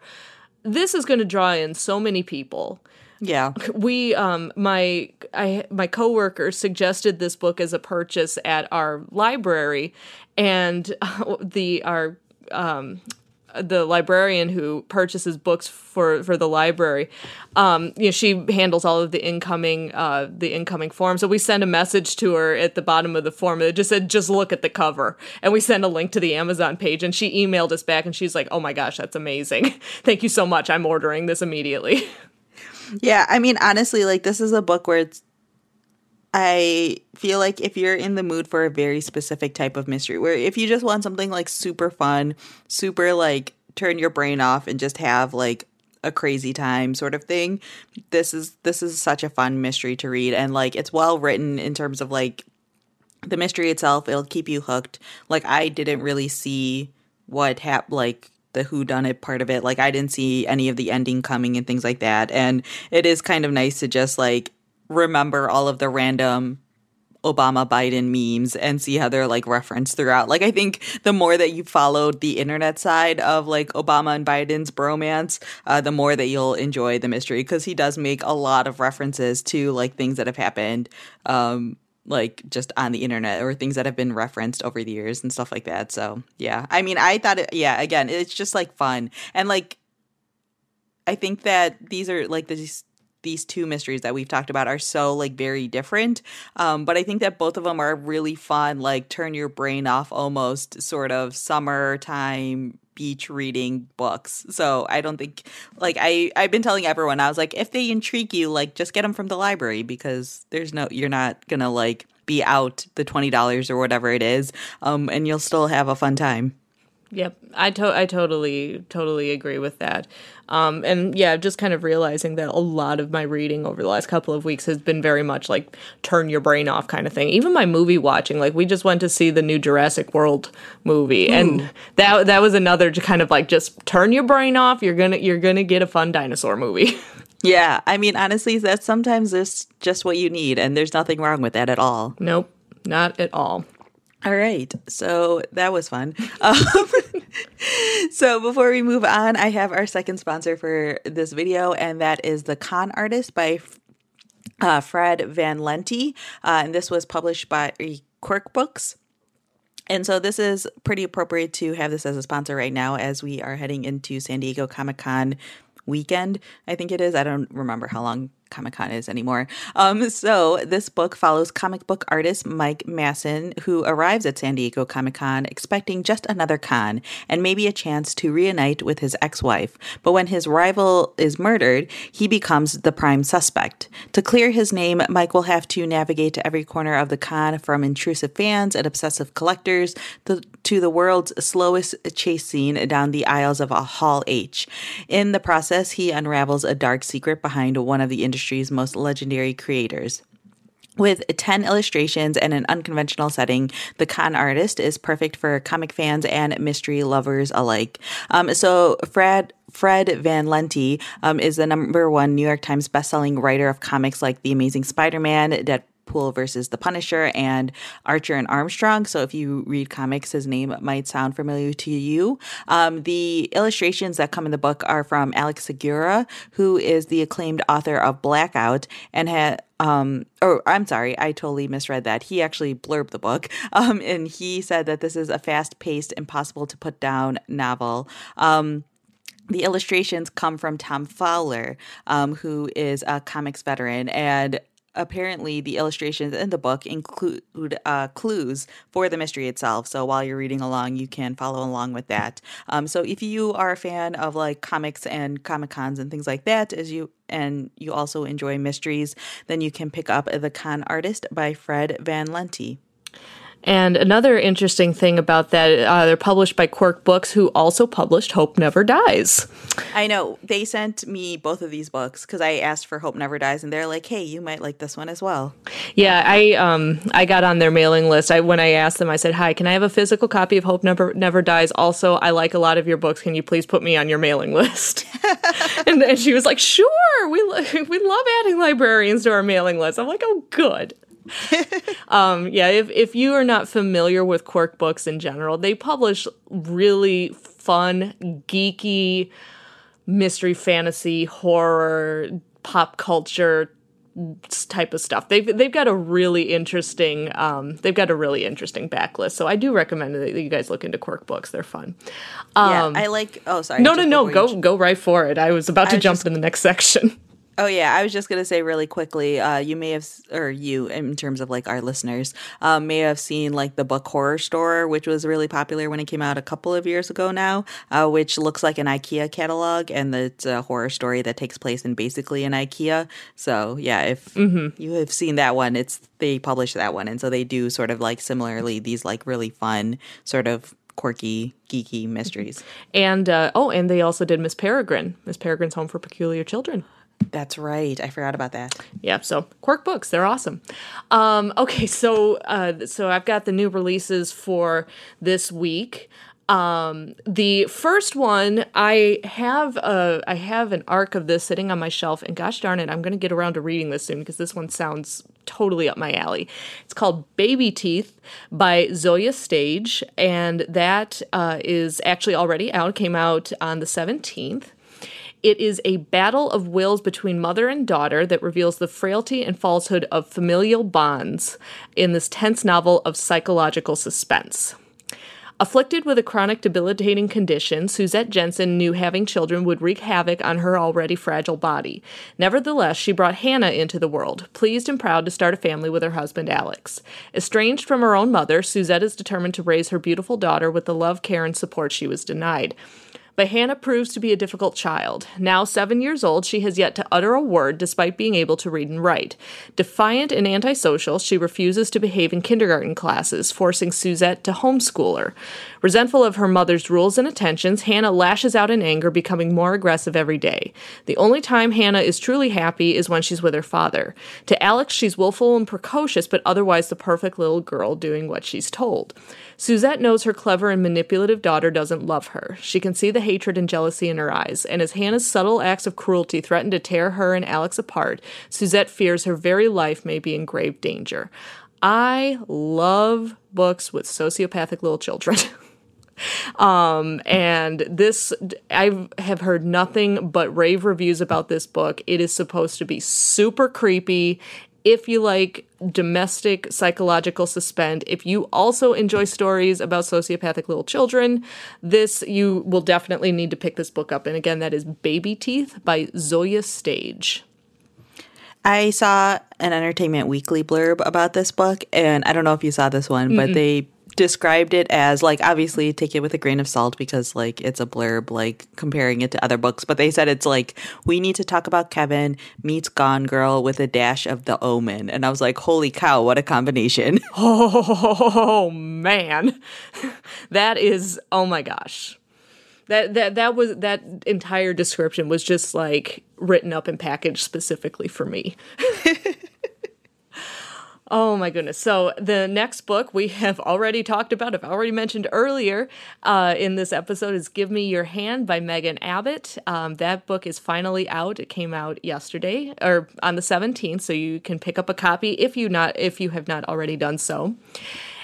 This is going to draw in so many people. Yeah. We, um, my, I, my coworker suggested this book as a purchase at our library, and the our um, the librarian who purchases books for for the library um you know she handles all of the incoming uh the incoming forms so we send a message to her at the bottom of the form that just said just look at the cover. And we send a link to the amazon page and she emailed us back and she's like oh my gosh that's amazing. Thank you so much. I'm ordering this immediately. Yeah, I mean, honestly, like this is a book where it's. I feel like if you're in the mood for a very specific type of mystery, where if you just want something like super fun, super like turn your brain off and just have like a crazy time sort of thing, this is this is such a fun mystery to read and like it's well written in terms of like the mystery itself. It'll keep you hooked. Like I didn't really see what hap like the who done it part of it. Like I didn't see any of the ending coming and things like that. And it is kind of nice to just like remember all of the random Obama Biden memes and see how they're like referenced throughout. Like I think the more that you followed the internet side of like Obama and Biden's bromance, uh, the more that you'll enjoy the mystery because he does make a lot of references to like things that have happened. Um, like just on the internet or things that have been referenced over the years and stuff like that. So yeah, I mean, I thought it. Yeah, again, it's just like fun and like. I think that these are like these these two mysteries that we've talked about are so like very different. Um, but I think that both of them are really fun, like turn your brain off almost sort of summertime beach reading books. So I don't think like I I've been telling everyone I was like if they intrigue you like just get them from the library because there's no you're not to like be out the $20 or whatever it is um and you'll still have a fun time. Yep, I to- I totally totally agree with that. Um, and yeah, just kind of realizing that a lot of my reading over the last couple of weeks has been very much like turn your brain off kind of thing. Even my movie watching, like we just went to see the new Jurassic World movie, Ooh. and that that was another to kind of like just turn your brain off. You're gonna you're gonna get a fun dinosaur movie. yeah, I mean honestly, that's sometimes it's just what you need, and there's nothing wrong with that at all. Nope, not at all. All right. So that was fun. Um, so before we move on, I have our second sponsor for this video, and that is The Con Artist by uh, Fred Van Lente. Uh, and this was published by Quirk Books. And so this is pretty appropriate to have this as a sponsor right now as we are heading into San Diego Comic Con weekend, I think it is. I don't remember how long Comic Con is anymore. Um, so this book follows comic book artist Mike Masson, who arrives at San Diego Comic Con expecting just another con and maybe a chance to reunite with his ex-wife. But when his rival is murdered, he becomes the prime suspect. To clear his name, Mike will have to navigate to every corner of the con, from intrusive fans and obsessive collectors to, to the world's slowest chase scene down the aisles of a Hall H. In the process, he unravels a dark secret behind one of the industry's industry's most legendary creators. With 10 illustrations and an unconventional setting, The Con Artist is perfect for comic fans and mystery lovers alike. Um, so, Fred Fred Van Lente um, is the number one New York Times bestselling writer of comics like The Amazing Spider Man, Dead Deadpool versus the Punisher and Archer and Armstrong. So if you read comics, his name might sound familiar to you. Um, the illustrations that come in the book are from Alex Segura, who is the acclaimed author of Blackout and had um or I'm sorry, I totally misread that. He actually blurbed the book. Um and he said that this is a fast-paced, impossible to put down novel. Um the illustrations come from Tom Fowler, um, who is a comics veteran, and apparently the illustrations in the book include uh, clues for the mystery itself. So while you're reading along, you can follow along with that. Um, so if you are a fan of like comics and comic cons and things like that, as you and you also enjoy mysteries, then you can pick up The Con Artist by Fred Van Lente. And another interesting thing about that, uh, they're published by Quirk Books, who also published Hope Never Dies. I know. They sent me both of these books because I asked for Hope Never Dies, and they're like, "Hey, you might like this one as well." Yeah, I um I got on their mailing list. I when I asked them, I said, "Hi, can I have a physical copy of Hope Never Never Dies? Also, I like a lot of your books. Can you please put me on your mailing list?" and, and she was like, "Sure. We lo- we love adding librarians to our mailing list." I'm like, "Oh, good." um, yeah, if if you are not familiar with Quirk books in general, they publish really fun, geeky mystery, fantasy, horror, pop culture type of stuff. They've they've got a really interesting um, they've got a really interesting backlist. So I do recommend that you guys look into Quirk books. They're fun. Um, yeah, I like. Oh, sorry. No, no, no. Go go right for it. I was about to jump just, to the next section. Oh yeah, I was just gonna say really quickly. Uh, you may have, or you, in terms of like our listeners, um, may have seen like the book Horrorstör, which was really popular when it came out a couple of years ago now. Uh, which looks like an IKEA catalog, and it's a horror story that takes place in basically an IKEA. So yeah, if mm-hmm. you have seen that one, it's they publish that one, and so they do sort of like similarly these like really fun sort of quirky, geeky mysteries. And uh, oh, and they also did Miss Peregrine, Miss Peregrine's Home for Peculiar Children. That's right. I forgot about that. Yeah. So Quirk books, they're awesome. Um, okay, so uh, so I've got the new releases for this week. Um, the first one, I have a I have an arc of this sitting on my shelf, and gosh darn it, I'm going to get around to reading this soon because this one sounds totally up my alley. It's called Baby Teeth by Zoje Stage, and that uh, is actually already out. Came out on the 17th. It is a battle of wills between mother and daughter that reveals the frailty and falsehood of familial bonds in this tense novel of psychological suspense. Afflicted with a chronic debilitating condition, Suzette Jensen knew having children would wreak havoc on her already fragile body. Nevertheless, she brought Hannah into the world, pleased and proud to start a family with her husband Alex. Estranged from her own mother, Suzette is determined to raise her beautiful daughter with the love, care, and support she was denied. But Hannah proves to be a difficult child. Now seven years old, she has yet to utter a word despite being able to read and write. Defiant and antisocial, she refuses to behave in kindergarten classes, forcing Suzette to homeschool her. Resentful of her mother's rules and attentions, Hannah lashes out in anger, becoming more aggressive every day. The only time Hannah is truly happy is when she's with her father. To Alex, she's willful and precocious, but otherwise the perfect little girl doing what she's told. Suzette knows her clever and manipulative daughter doesn't love her. She can see the hatred and jealousy in her eyes, and as Hannah's subtle acts of cruelty threaten to tear her and Alex apart, Suzette fears her very life may be in grave danger. I love books with sociopathic little children. um, and this, I have heard nothing but rave reviews about this book. It is supposed to be super creepy if you like domestic psychological suspend, if you also enjoy stories about sociopathic little children, this you will definitely need to pick this book up. And again, that is Baby Teeth by Zoje Stage. I saw an Entertainment Weekly blurb about this book, and I don't know if you saw this one, Mm-mm. but they described it as like obviously take it with a grain of salt because like it's a blurb like comparing it to other books but they said it's like we need to talk about kevin meets gone girl with a dash of the omen. And i was like holy cow what a combination. Oh man. That is oh my gosh. That that that was that entire description was just like written up and packaged specifically for me Oh my goodness. So, the next book we have already talked about, I've already mentioned earlier uh, in this episode, is Give Me Your Hand by Megan Abbott. Um, that book is finally out. It came out yesterday or on the 17th, so you can pick up a copy if you not if you have not already done so.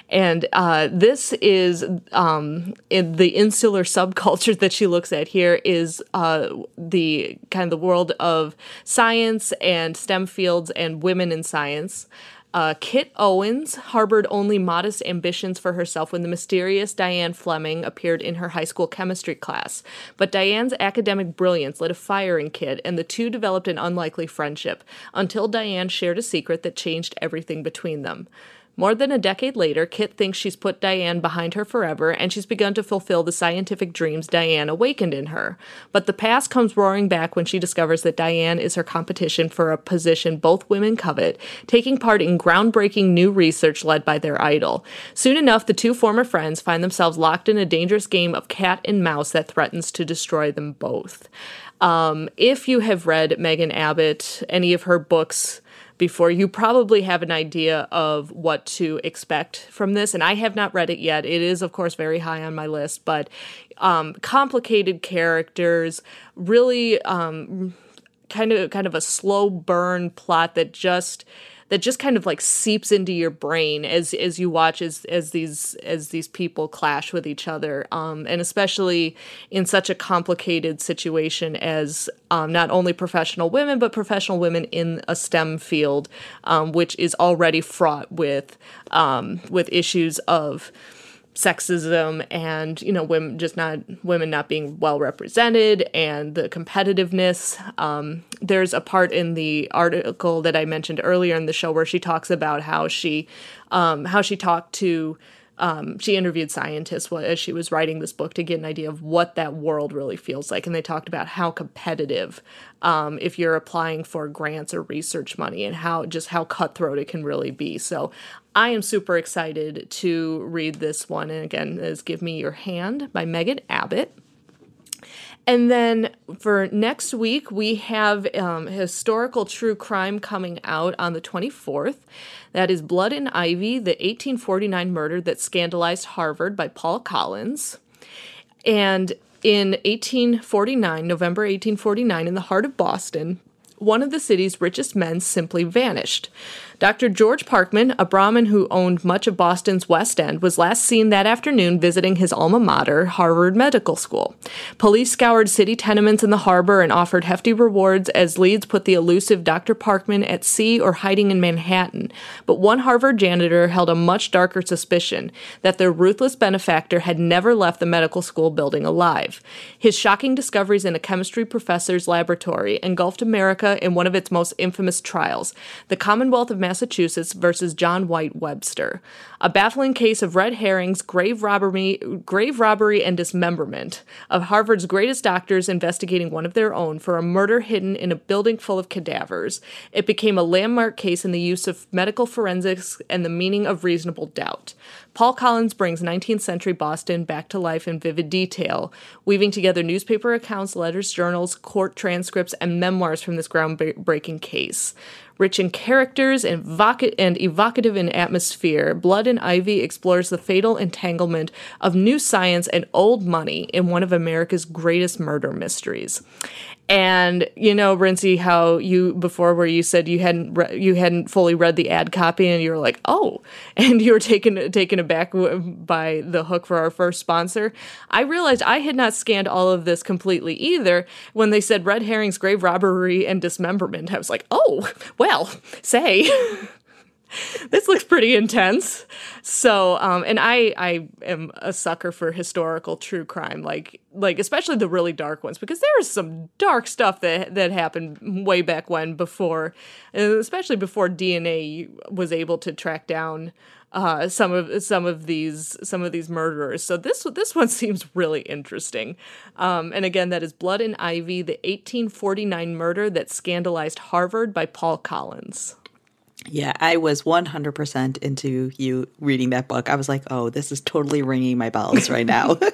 And uh, this is um, in the insular subculture that she looks at here is uh, the kind of the world of science and STEM fields and women in science. Uh, Kit Owens harbored only modest ambitions for herself when the mysterious Diane Fleming appeared in her high school chemistry class. But Diane's academic brilliance lit a fire in Kit, and the two developed an unlikely friendship until Diane shared a secret that changed everything between them. More than a decade later, Kit thinks she's put Diane behind her forever and she's begun to fulfill the scientific dreams Diane awakened in her. But the past comes roaring back when she discovers that Diane is her competition for a position both women covet, taking part in groundbreaking new research led by their idol. Soon enough, the two former friends find themselves locked in a dangerous game of cat and mouse that threatens to destroy them both. Um, if you have read Megan Abbott, any of her books, before, you probably have an idea of what to expect from this. And I have not read it yet. It is, of course, very high on my list, but um, complicated characters, really um, kind of kind of a slow burn plot that just that just kind of like seeps into your brain as as you watch as as these as these people clash with each other um, and especially in such a complicated situation as um, not only professional women but professional women in a STEM field um, which is already fraught with um, with issues of sexism and you know women just not women not being well represented and the competitiveness um, there's a part in the article that i mentioned earlier in the show where she talks about how she um, how she talked to um, she interviewed scientists as she was writing this book to get an idea of what that world really feels like. And they talked about how competitive, um, if you're applying for grants or research money, and how just how cutthroat it can really be. So I am super excited to read this one. And again, is Give Me Your Hand by Megan Abbott. And then for next week, we have um, historical true crime coming out on the 24th. That is Blood and Ivy, the 1849 murder that scandalized Harvard by Paul Collins. And in 1849, November 1849, in the heart of Boston, one of the city's richest men simply vanished. Dr. George Parkman, a Brahmin who owned much of Boston's West End, was last seen that afternoon visiting his alma mater, Harvard Medical School. Police scoured city tenements in the harbor and offered hefty rewards as leads put the elusive Dr. Parkman at sea or hiding in Manhattan. But one Harvard janitor held a much darker suspicion that their ruthless benefactor had never left the medical school building alive. His shocking discoveries in a chemistry professor's laboratory engulfed America in one of its most infamous trials. The Commonwealth of Massachusetts versus John White Webster, a baffling case of red herrings, grave robbery, grave robbery and dismemberment of Harvard's greatest doctors investigating one of their own for a murder hidden in a building full of cadavers. It became a landmark case in the use of medical forensics and the meaning of reasonable doubt. Paul Collins brings 19th century Boston back to life in vivid detail, weaving together newspaper accounts, letters, journals, court transcripts, and memoirs from this groundbreaking case. Rich in characters and, and evocative in atmosphere, Blood and Ivy explores the fatal entanglement of new science and old money in one of America's greatest murder mysteries. And you know, Rincey, how you before where you said you hadn't re- you hadn't fully read the ad copy, and you were like, oh, and you were taken taken aback by the hook for our first sponsor. I realized I had not scanned all of this completely either. When they said red herrings, grave robbery, and dismemberment, I was like, oh, well, say. this looks pretty intense. So, um, and I I am a sucker for historical true crime, like like especially the really dark ones, because there is some dark stuff that that happened way back when, before, especially before DNA was able to track down uh, some of some of these some of these murderers. So this this one seems really interesting. Um, and again, that is Blood and Ivy, the 1849 murder that scandalized Harvard by Paul Collins. Yeah, I was 100% into you reading that book. I was like, oh, this is totally ringing my bells right now.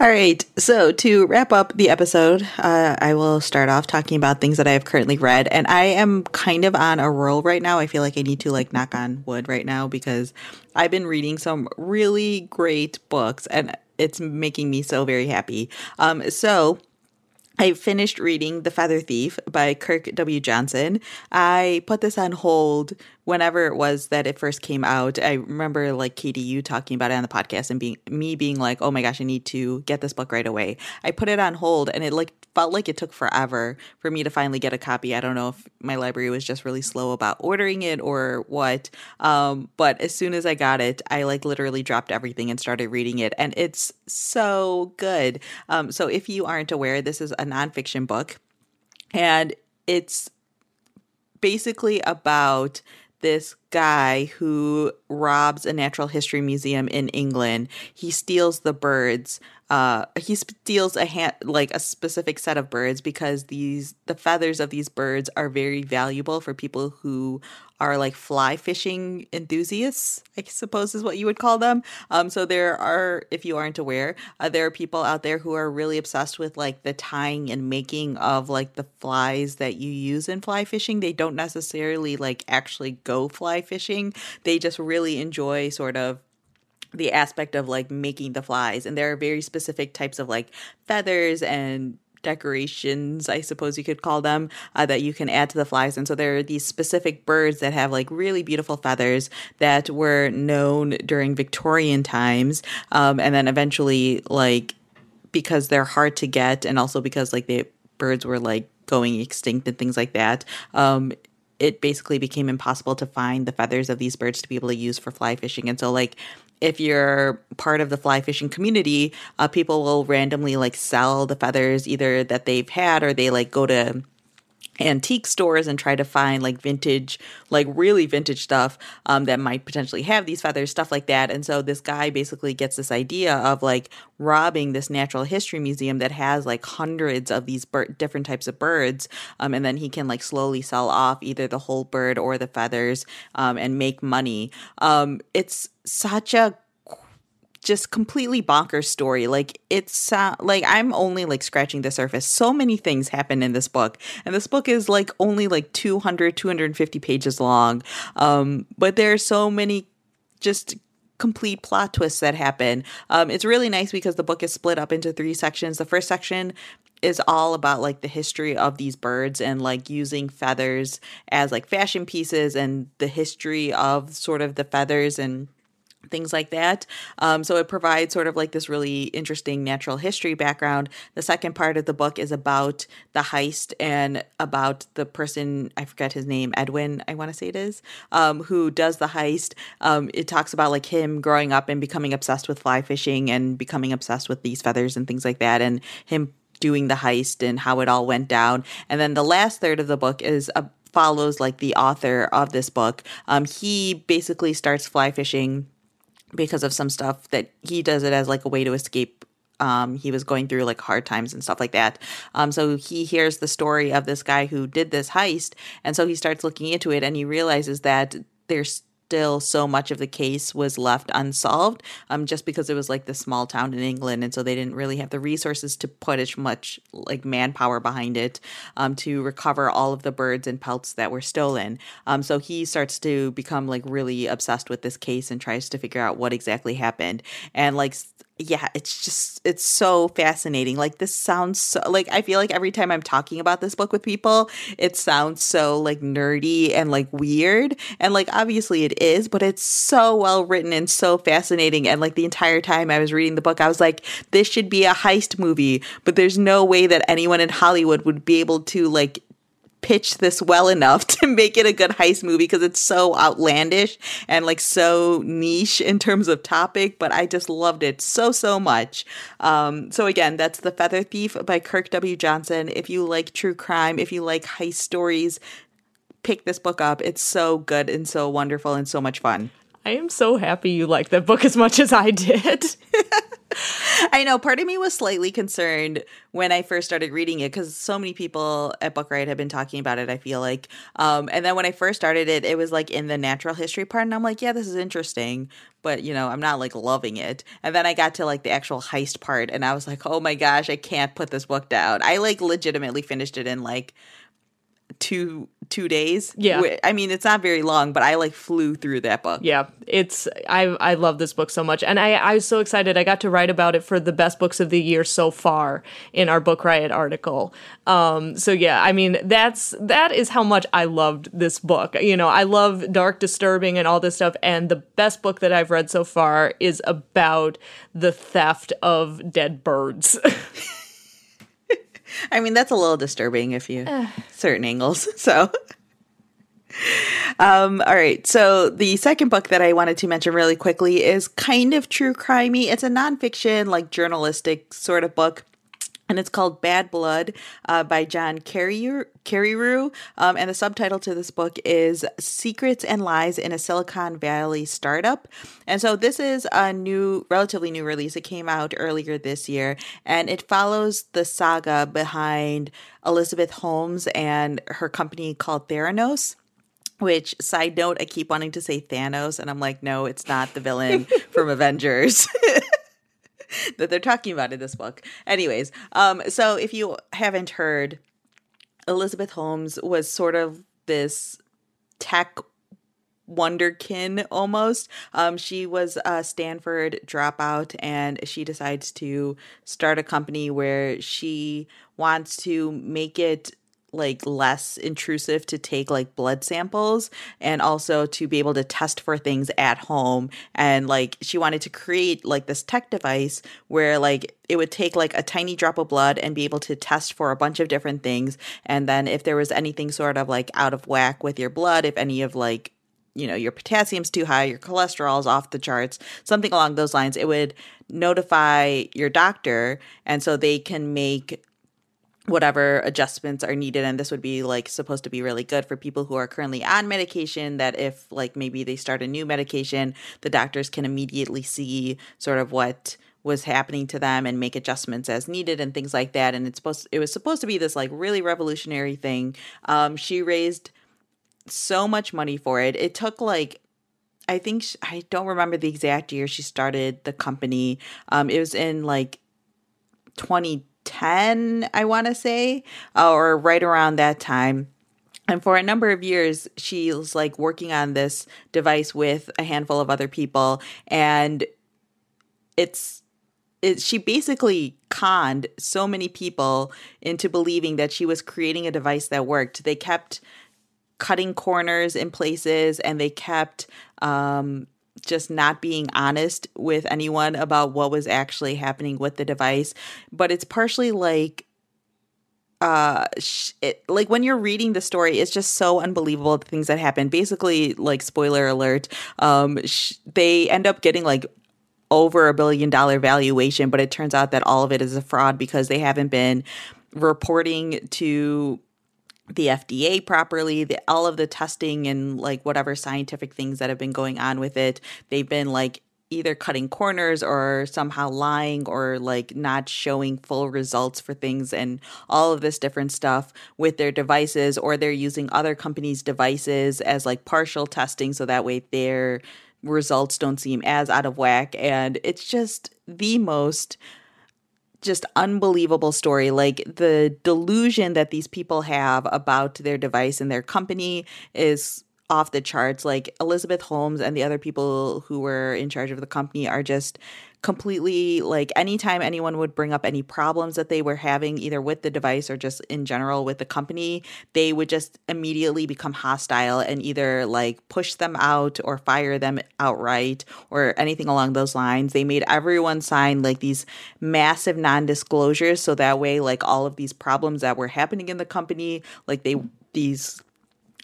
All right. So to wrap up the episode, uh, I will start off talking about things that I have currently read, and I am kind of on a roll right now. I feel like I need to like knock on wood right now because I've been reading some really great books, and it's making me so very happy. Um, so I finished reading The Feather Thief by Kirk W. Johnson. I put this on hold whenever it was that it first came out, I remember like Katie, you talking about it on the podcast and being me being like, oh my gosh, I need to get this book right away. I put it on hold and it like felt like it took forever for me to finally get a copy. I don't know if my library was just really slow about ordering it or what. Um, but as soon as I got it, I like literally dropped everything and started reading it. And it's so good. Um, so if you aren't aware, this is a nonfiction book and it's basically about this guy who robs a natural history museum in England. He steals the birds. Uh, he steals a hand, like a specific set of birds because these the feathers of these birds are very valuable for people who are like fly fishing enthusiasts, I suppose is what you would call them. Um, so there are, if you aren't aware, uh, there are people out there who are really obsessed with like the tying and making of like the flies that you use in fly fishing. They don't necessarily like actually go fly fishing. They just really enjoy sort of the aspect of like making the flies and there are very specific types of like feathers and decorations, I suppose you could call them, uh, that you can add to the flies. And so there are these specific birds that have like really beautiful feathers that were known during Victorian times. Um, and then eventually, like, because they're hard to get and also because like the birds were like going extinct and things like that, um, it basically became impossible to find the feathers of these birds to be able to use for fly fishing. And so, like, if you're part of the fly fishing community, uh, people will randomly like sell the feathers either that they've had or they like go to antique stores and try to find like vintage like really vintage stuff um, that might potentially have these feathers stuff like that. And so this guy basically gets this idea of like robbing this natural history museum that has like hundreds of these bir- different types of birds um, and then he can like slowly sell off either the whole bird or the feathers um, and make money. Um, it's such a just completely bonkers story. Like it's uh, like I'm only like scratching the surface. So many things happen in this book. And this book is like only like 200 250 pages long. Um but there are so many just complete plot twists that happen. Um it's really nice because the book is split up into three sections. The first section is all about like the history of these birds and like using feathers as like fashion pieces and the history of sort of the feathers and things like that. Um, so it provides sort of like this really interesting natural history background. The second part of the book is about the heist and about the person, I forget his name, Edwin, I want to say it is, um, who does the heist. Um, it talks about like him growing up and becoming obsessed with fly fishing and becoming obsessed with these feathers and things like that, and him doing the heist and how it all went down. And then the last third of the book is a follows like the author of this book. Um, he basically starts fly fishing because of some stuff that he does it as like a way to escape um, he was going through like hard times and stuff like that. Um, so he hears the story of this guy who did this heist, and so he starts looking into it, and he realizes that there's still so much of the case was left unsolved um, just because it was like this small town in England. And so they didn't really have the resources to put as much like manpower behind it um, to recover all of the birds and pelts that were stolen. Um, so he starts to become like really obsessed with this case and tries to figure out what exactly happened. And like, yeah, it's just it's so fascinating. Like this sounds so like I feel like every time I'm talking about this book with people, it sounds so like nerdy and like weird. And like obviously it is, but it's so well written and so fascinating. And like the entire time I was reading the book, I was like, this should be a heist movie, but there's no way that anyone in Hollywood would be able to like pitch this well enough to make it a good heist movie because it's so outlandish and like so niche in terms of topic but i just loved it so so much. Um, so again that's the feather thief by kirk w. Johnson. If you like true crime if you like heist stories pick this book up. It's so good and so wonderful and so much fun I am so happy you like that book as much as I did. I know part of me was slightly concerned when I first started reading it because so many people at Book Riot have been talking about it. I feel like, um, and then when I first started it, it was like in the natural history part, and I'm like, yeah, this is interesting, but you know, I'm not like loving it. And then I got to like the actual heist part, and I was like, oh my gosh, I can't put this book down. I like legitimately finished it in like two two days. Yeah. I mean, it's not very long, but I like flew through that book. Yeah, it's I I love this book so much, and I I was so excited. I got to write about it for the best books of the year so far in our Book Riot article. Um, so yeah, I mean that's that is how much I loved this book. You know, I love dark, disturbing, and all this stuff. And the best book that I've read so far is about the theft of dead birds. I mean, that's a little disturbing if you certain angles. So, um, all right. So the second book that I wanted to mention really quickly is kind of true crimey. It's a nonfiction, like journalistic sort of book. And it's called Bad Blood uh, by John Carreyrou. Um, and the subtitle to this book is Secrets and Lies in a Silicon Valley Startup. And so this is a new, relatively new release. It came out earlier this year, and it follows the saga behind Elizabeth Holmes and her company called Theranos. Which side note, I keep wanting to say Thanos, and I'm like, no, it's not the villain from Avengers. that they're talking about in this book. Anyways, um, so if you haven't heard, Elizabeth Holmes was sort of this tech wonderkin almost. Um, she was a Stanford dropout and she decides to start a company where she wants to make it like less intrusive to take like blood samples and also to be able to test for things at home. And like she wanted to create like this tech device where like it would take like a tiny drop of blood and be able to test for a bunch of different things. And then if there was anything sort of like out of whack with your blood if any of like you know your potassium's too high your cholesterol's off the charts something along those lines it would notify your doctor. And so they can make whatever adjustments are needed and this would be like supposed to be really good for people who are currently on medication that if like maybe they start a new medication the doctors can immediately see sort of what was happening to them and make adjustments as needed and things like that. And it's supposed it was supposed to be this like really revolutionary thing. Um she raised so much money for it. It took like I think she, I don't remember the exact year she started the company. Um, it was in like 20 10, I want to say, uh, or right around that time. And for a number of years, she's like working on this device with a handful of other people. And it's, it, she basically conned so many people into believing that she was creating a device that worked. They kept cutting corners in places and they kept um, just not being honest with anyone about what was actually happening with the device. But it's partially like uh sh- it, like when you're reading the story it's just so unbelievable the things that happen. Basically like spoiler alert um sh- they end up getting like over a billion dollar valuation but it turns out that all of it is a fraud because they haven't been reporting to the FDA properly, the, all of the testing and like whatever scientific things that have been going on with it. They've been like either cutting corners or somehow lying or like not showing full results for things and all of this different stuff with their devices or they're using other companies' devices as like partial testing so that way their results don't seem as out of whack and it's just the most just unbelievable story. Like the delusion that these people have about their device and their company is off the charts. Like Elizabeth Holmes and the other people who were in charge of the company are just completely like anytime anyone would bring up any problems that they were having either with the device or just in general with the company they would just immediately become hostile and either like push them out or fire them outright or anything along those lines they made everyone sign like these massive non-disclosures so that way like all of these problems that were happening in the company like they these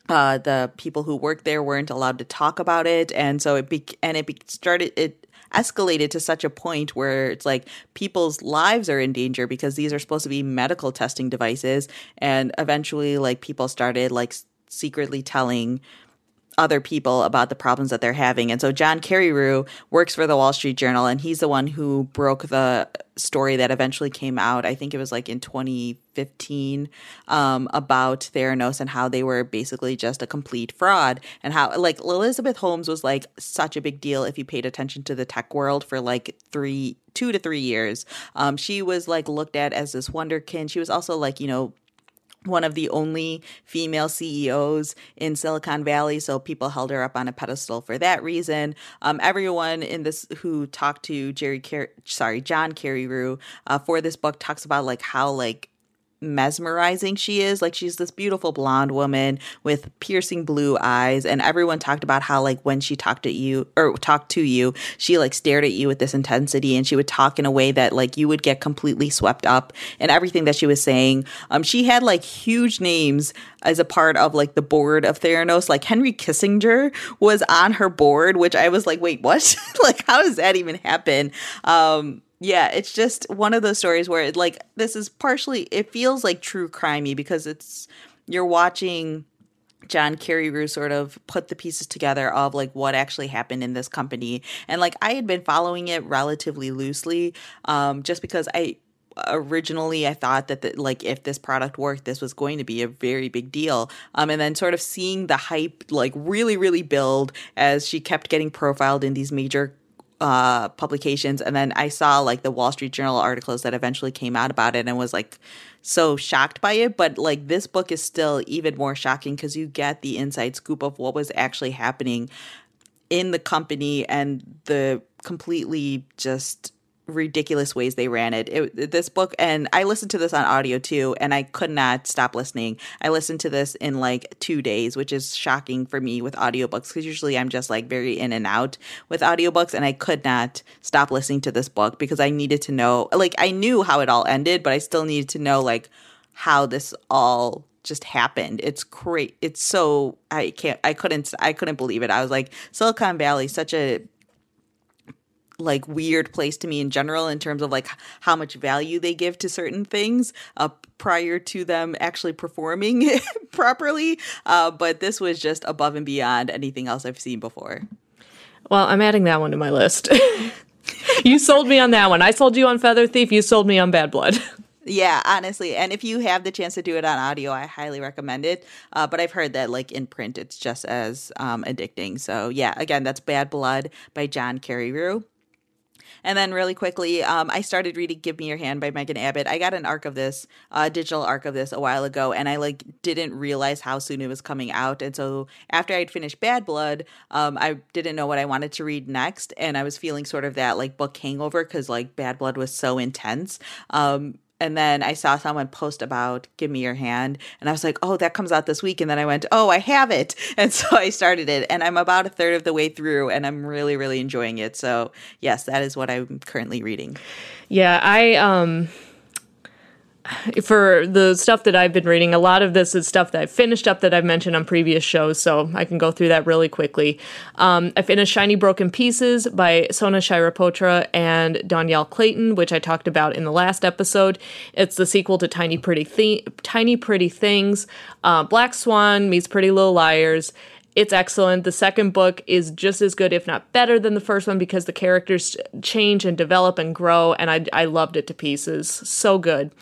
uh, the people who worked there weren't allowed to talk about it, and so it be- and it be- started it escalated to such a point where it's like people's lives are in danger because these are supposed to be medical testing devices, and eventually, like people started like secretly telling other people about the problems that they're having. And so John Carreyrou works for the Wall Street Journal and he's the one who broke the story that eventually came out. I think it was like in 2015 um, about Theranos and how they were basically just a complete fraud and how like Elizabeth Holmes was like such a big deal if you paid attention to the tech world for like three two to three years. Um, she was like looked at as this wonderkin. She was also like, you know, one of the only female CEOs in Silicon Valley, so people held her up on a pedestal for that reason. Um, everyone in this who talked to Jerry, Car- sorry, John Carreyrou uh, for this book talks about like how like mesmerizing she is. Like she's this beautiful blonde woman with piercing blue eyes and everyone talked about how like when she talked at you or talked to you, she like stared at you with this intensity and she would talk in a way that like you would get completely swept up in everything that she was saying. Um she had like huge names as a part of like the board of Theranos. Like Henry Kissinger was on her board, which I was like, wait, what? like how does that even happen? Um yeah, it's just one of those stories where it, like this is partially it feels like true crimey because it's you're watching John Carreyrou sort of put the pieces together of like what actually happened in this company. And like I had been following it relatively loosely um just because I originally I thought that the, like if this product worked this was going to be a very big deal um and then sort of seeing the hype like really really build as she kept getting profiled in these major uh, publications, and then I saw like the Wall Street Journal articles that eventually came out about it, and was like so shocked by it. But like this book is still even more shocking because you get the inside scoop of what was actually happening in the company and the completely just ridiculous ways they ran it. it. This book, and I listened to this on audio too, and I could not stop listening. I listened to this in like two days, which is shocking for me with audiobooks because usually I'm just like very in and out with audiobooks, and I could not stop listening to this book because I needed to know, like, I knew how it all ended, but I still needed to know, like, how this all just happened. It's great. It's so I can't I couldn't I couldn't believe it. I was like Silicon Valley such a like weird place to me in general in terms of like how much value they give to certain things uh, prior to them actually performing properly uh, but this was just above and beyond anything else i've seen before. Well i'm adding that one to my list. You sold me on that one. I sold you on feather thief. You sold me on bad blood. Yeah honestly and if you have the chance to do it on audio i highly recommend it uh, but i've heard that like in print it's just as um, addicting. So yeah again that's bad blood by john carreyrou and then really quickly, um, I started reading "Give Me Your Hand" by Megan Abbott. I got an arc of this, uh, digital arc of this, a while ago, and I like didn't realize how soon it was coming out. And so after I'd finished Bad Blood, um, I didn't know what I wanted to read next, and I was feeling sort of that like book hangover because like Bad Blood was so intense. Um, and then I saw someone post about Give Me Your Hand, and I was like, oh, that comes out this week. And then I went, oh, I have it. And so I started it, and I'm about a third of the way through, and I'm really, really enjoying it. So, yes, that is what I'm currently reading. Yeah, I, um, for the stuff that I've been reading, a lot of this is stuff that I've finished up that I've mentioned on previous shows, so I can go through that really quickly. Um, I finished Shiny Broken Pieces by Sona Charaipotra and Dhonielle Clayton, which I talked about in the last episode. It's the sequel to Tiny Pretty, Thi- Tiny Pretty Things. Uh, Black Swan meets Pretty Little Liars. It's excellent. The second book is just as good, if not better, than the first one because the characters change and develop and grow, and I, I loved it to pieces. So good.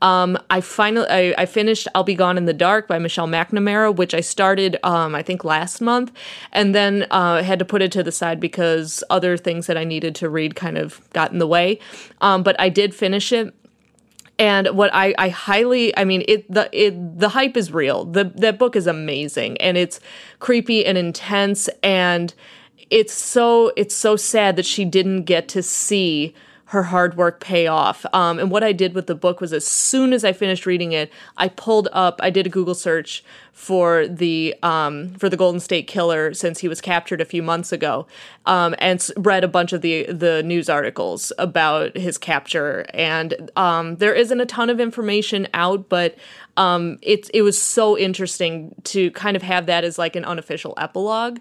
Um, I finally I, I, finished "I'll Be Gone in the Dark" by Michelle McNamara, which I started um, I think last month, and then uh, had to put it to the side because other things that I needed to read kind of got in the way. Um, but I did finish it and what I, I highly I mean it the it the hype is real. The that book is amazing and it's creepy and intense and it's so it's so sad that she didn't get to see her hard work pay off. Um, and what I did with the book was as soon as I finished reading it, I pulled up, I did a Google search for the um, for the Golden State Killer since he was captured a few months ago, um, and read a bunch of the the news articles about his capture. And um, there isn't a ton of information out, but um, it's it was so interesting to kind of have that as like an unofficial epilogue,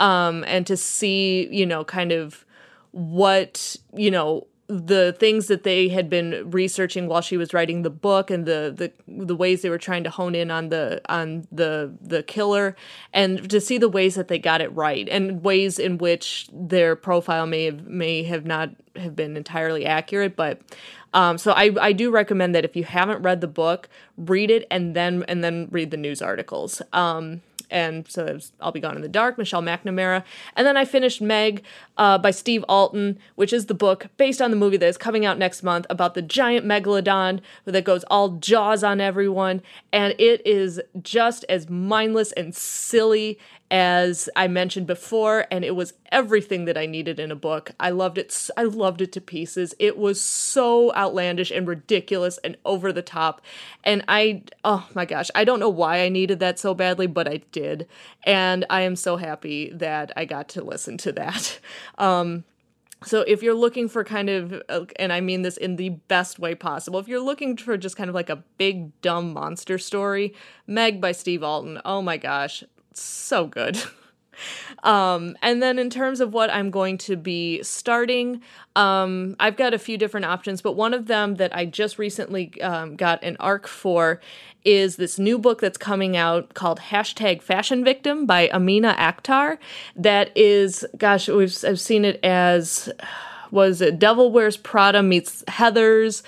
um, and to see you know kind of what you know the things that they had been researching while she was writing the book and the the the ways they were trying to hone in on the on the the killer and to see the ways that they got it right and ways in which their profile may have may have not have been entirely accurate. But um, so I, I do recommend that if you haven't read the book read it and then and then read the news articles. Um, and so I'll Be Gone in the Dark, Michelle McNamara. And then I finished Meg uh, by Steve Alten, which is the book based on the movie that is coming out next month about the giant megalodon that goes all jaws on everyone. And it is just as mindless and silly as I mentioned before, and it was everything that I needed in a book. I loved it. I loved it to pieces. It was so outlandish and ridiculous and over the top. And I, oh my gosh, I don't know why I needed that so badly, but I did. And I am so happy that I got to listen to that. Um, so if you're looking for kind of uh, and i mean this in the best way possible if you're looking for just kind of like a big dumb monster story meg by steve alten oh my gosh so good. Um, and then in terms of what I'm going to be starting, um, I've got a few different options, but one of them that I just recently um, got an arc for is this new book that's coming out called hashtag fashion victim by amina akhtar that is gosh we've i've seen it as was it devil wears prada meets heathers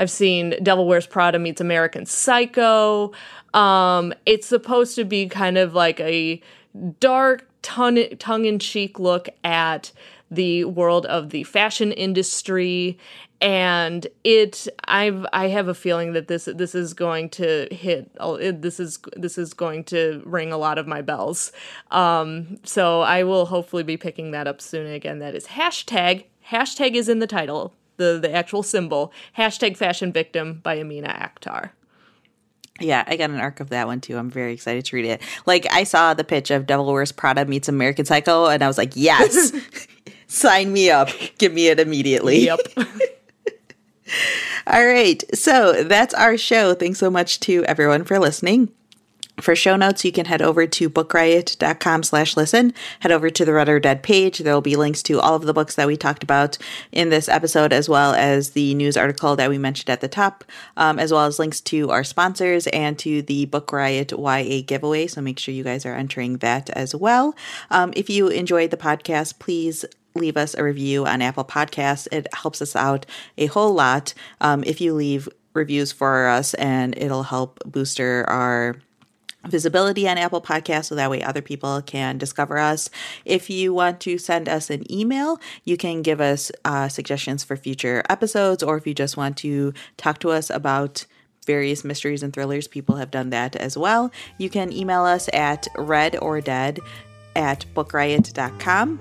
i've seen devil wears prada meets american psycho. Um, it's supposed to be kind of like a dark tongue in cheek look at the world of the fashion industry. And it i've i have a feeling that this this is going to hit this is this is going to ring a lot of my bells. Um so i will hopefully be picking that up soon again. That is hashtag hashtag is in the title the the actual symbol hashtag fashion victim by amina akhtar yeah, I got an arc of that one too. I'm very excited to read it. Like I saw the pitch of Devil Wears Prada meets American Psycho, and I was like, yes, sign me up. Give me it immediately. Yep. All right. So that's our show. Thanks so much to everyone for listening. For show notes, you can head over to bookriot.com slash listen. Head over to the Read or Dead page. There will be links to all of the books that we talked about in this episode, as well as the news article that we mentioned at the top, um, as well as links to our sponsors and to the Book Riot YA giveaway. So make sure you guys are entering that as well. Um, if you enjoyed the podcast, please leave us a review on Apple Podcasts. It helps us out a whole lot um, if you leave reviews for us, and it'll help booster our visibility on Apple Podcasts so that way other people can discover us. If you want to send us an email, you can give us uh, suggestions for future episodes, or if you just want to talk to us about various mysteries and thrillers, people have done that as well. You can email us at readordead at bookriot.com.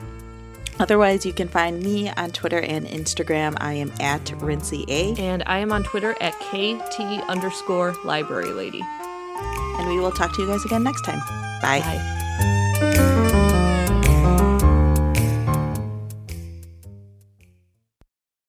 Otherwise, you can find me on Twitter and Instagram. I am at Rincey A. And I am on Twitter at KT underscore library lady. We will talk to you guys again next time. Bye. Bye.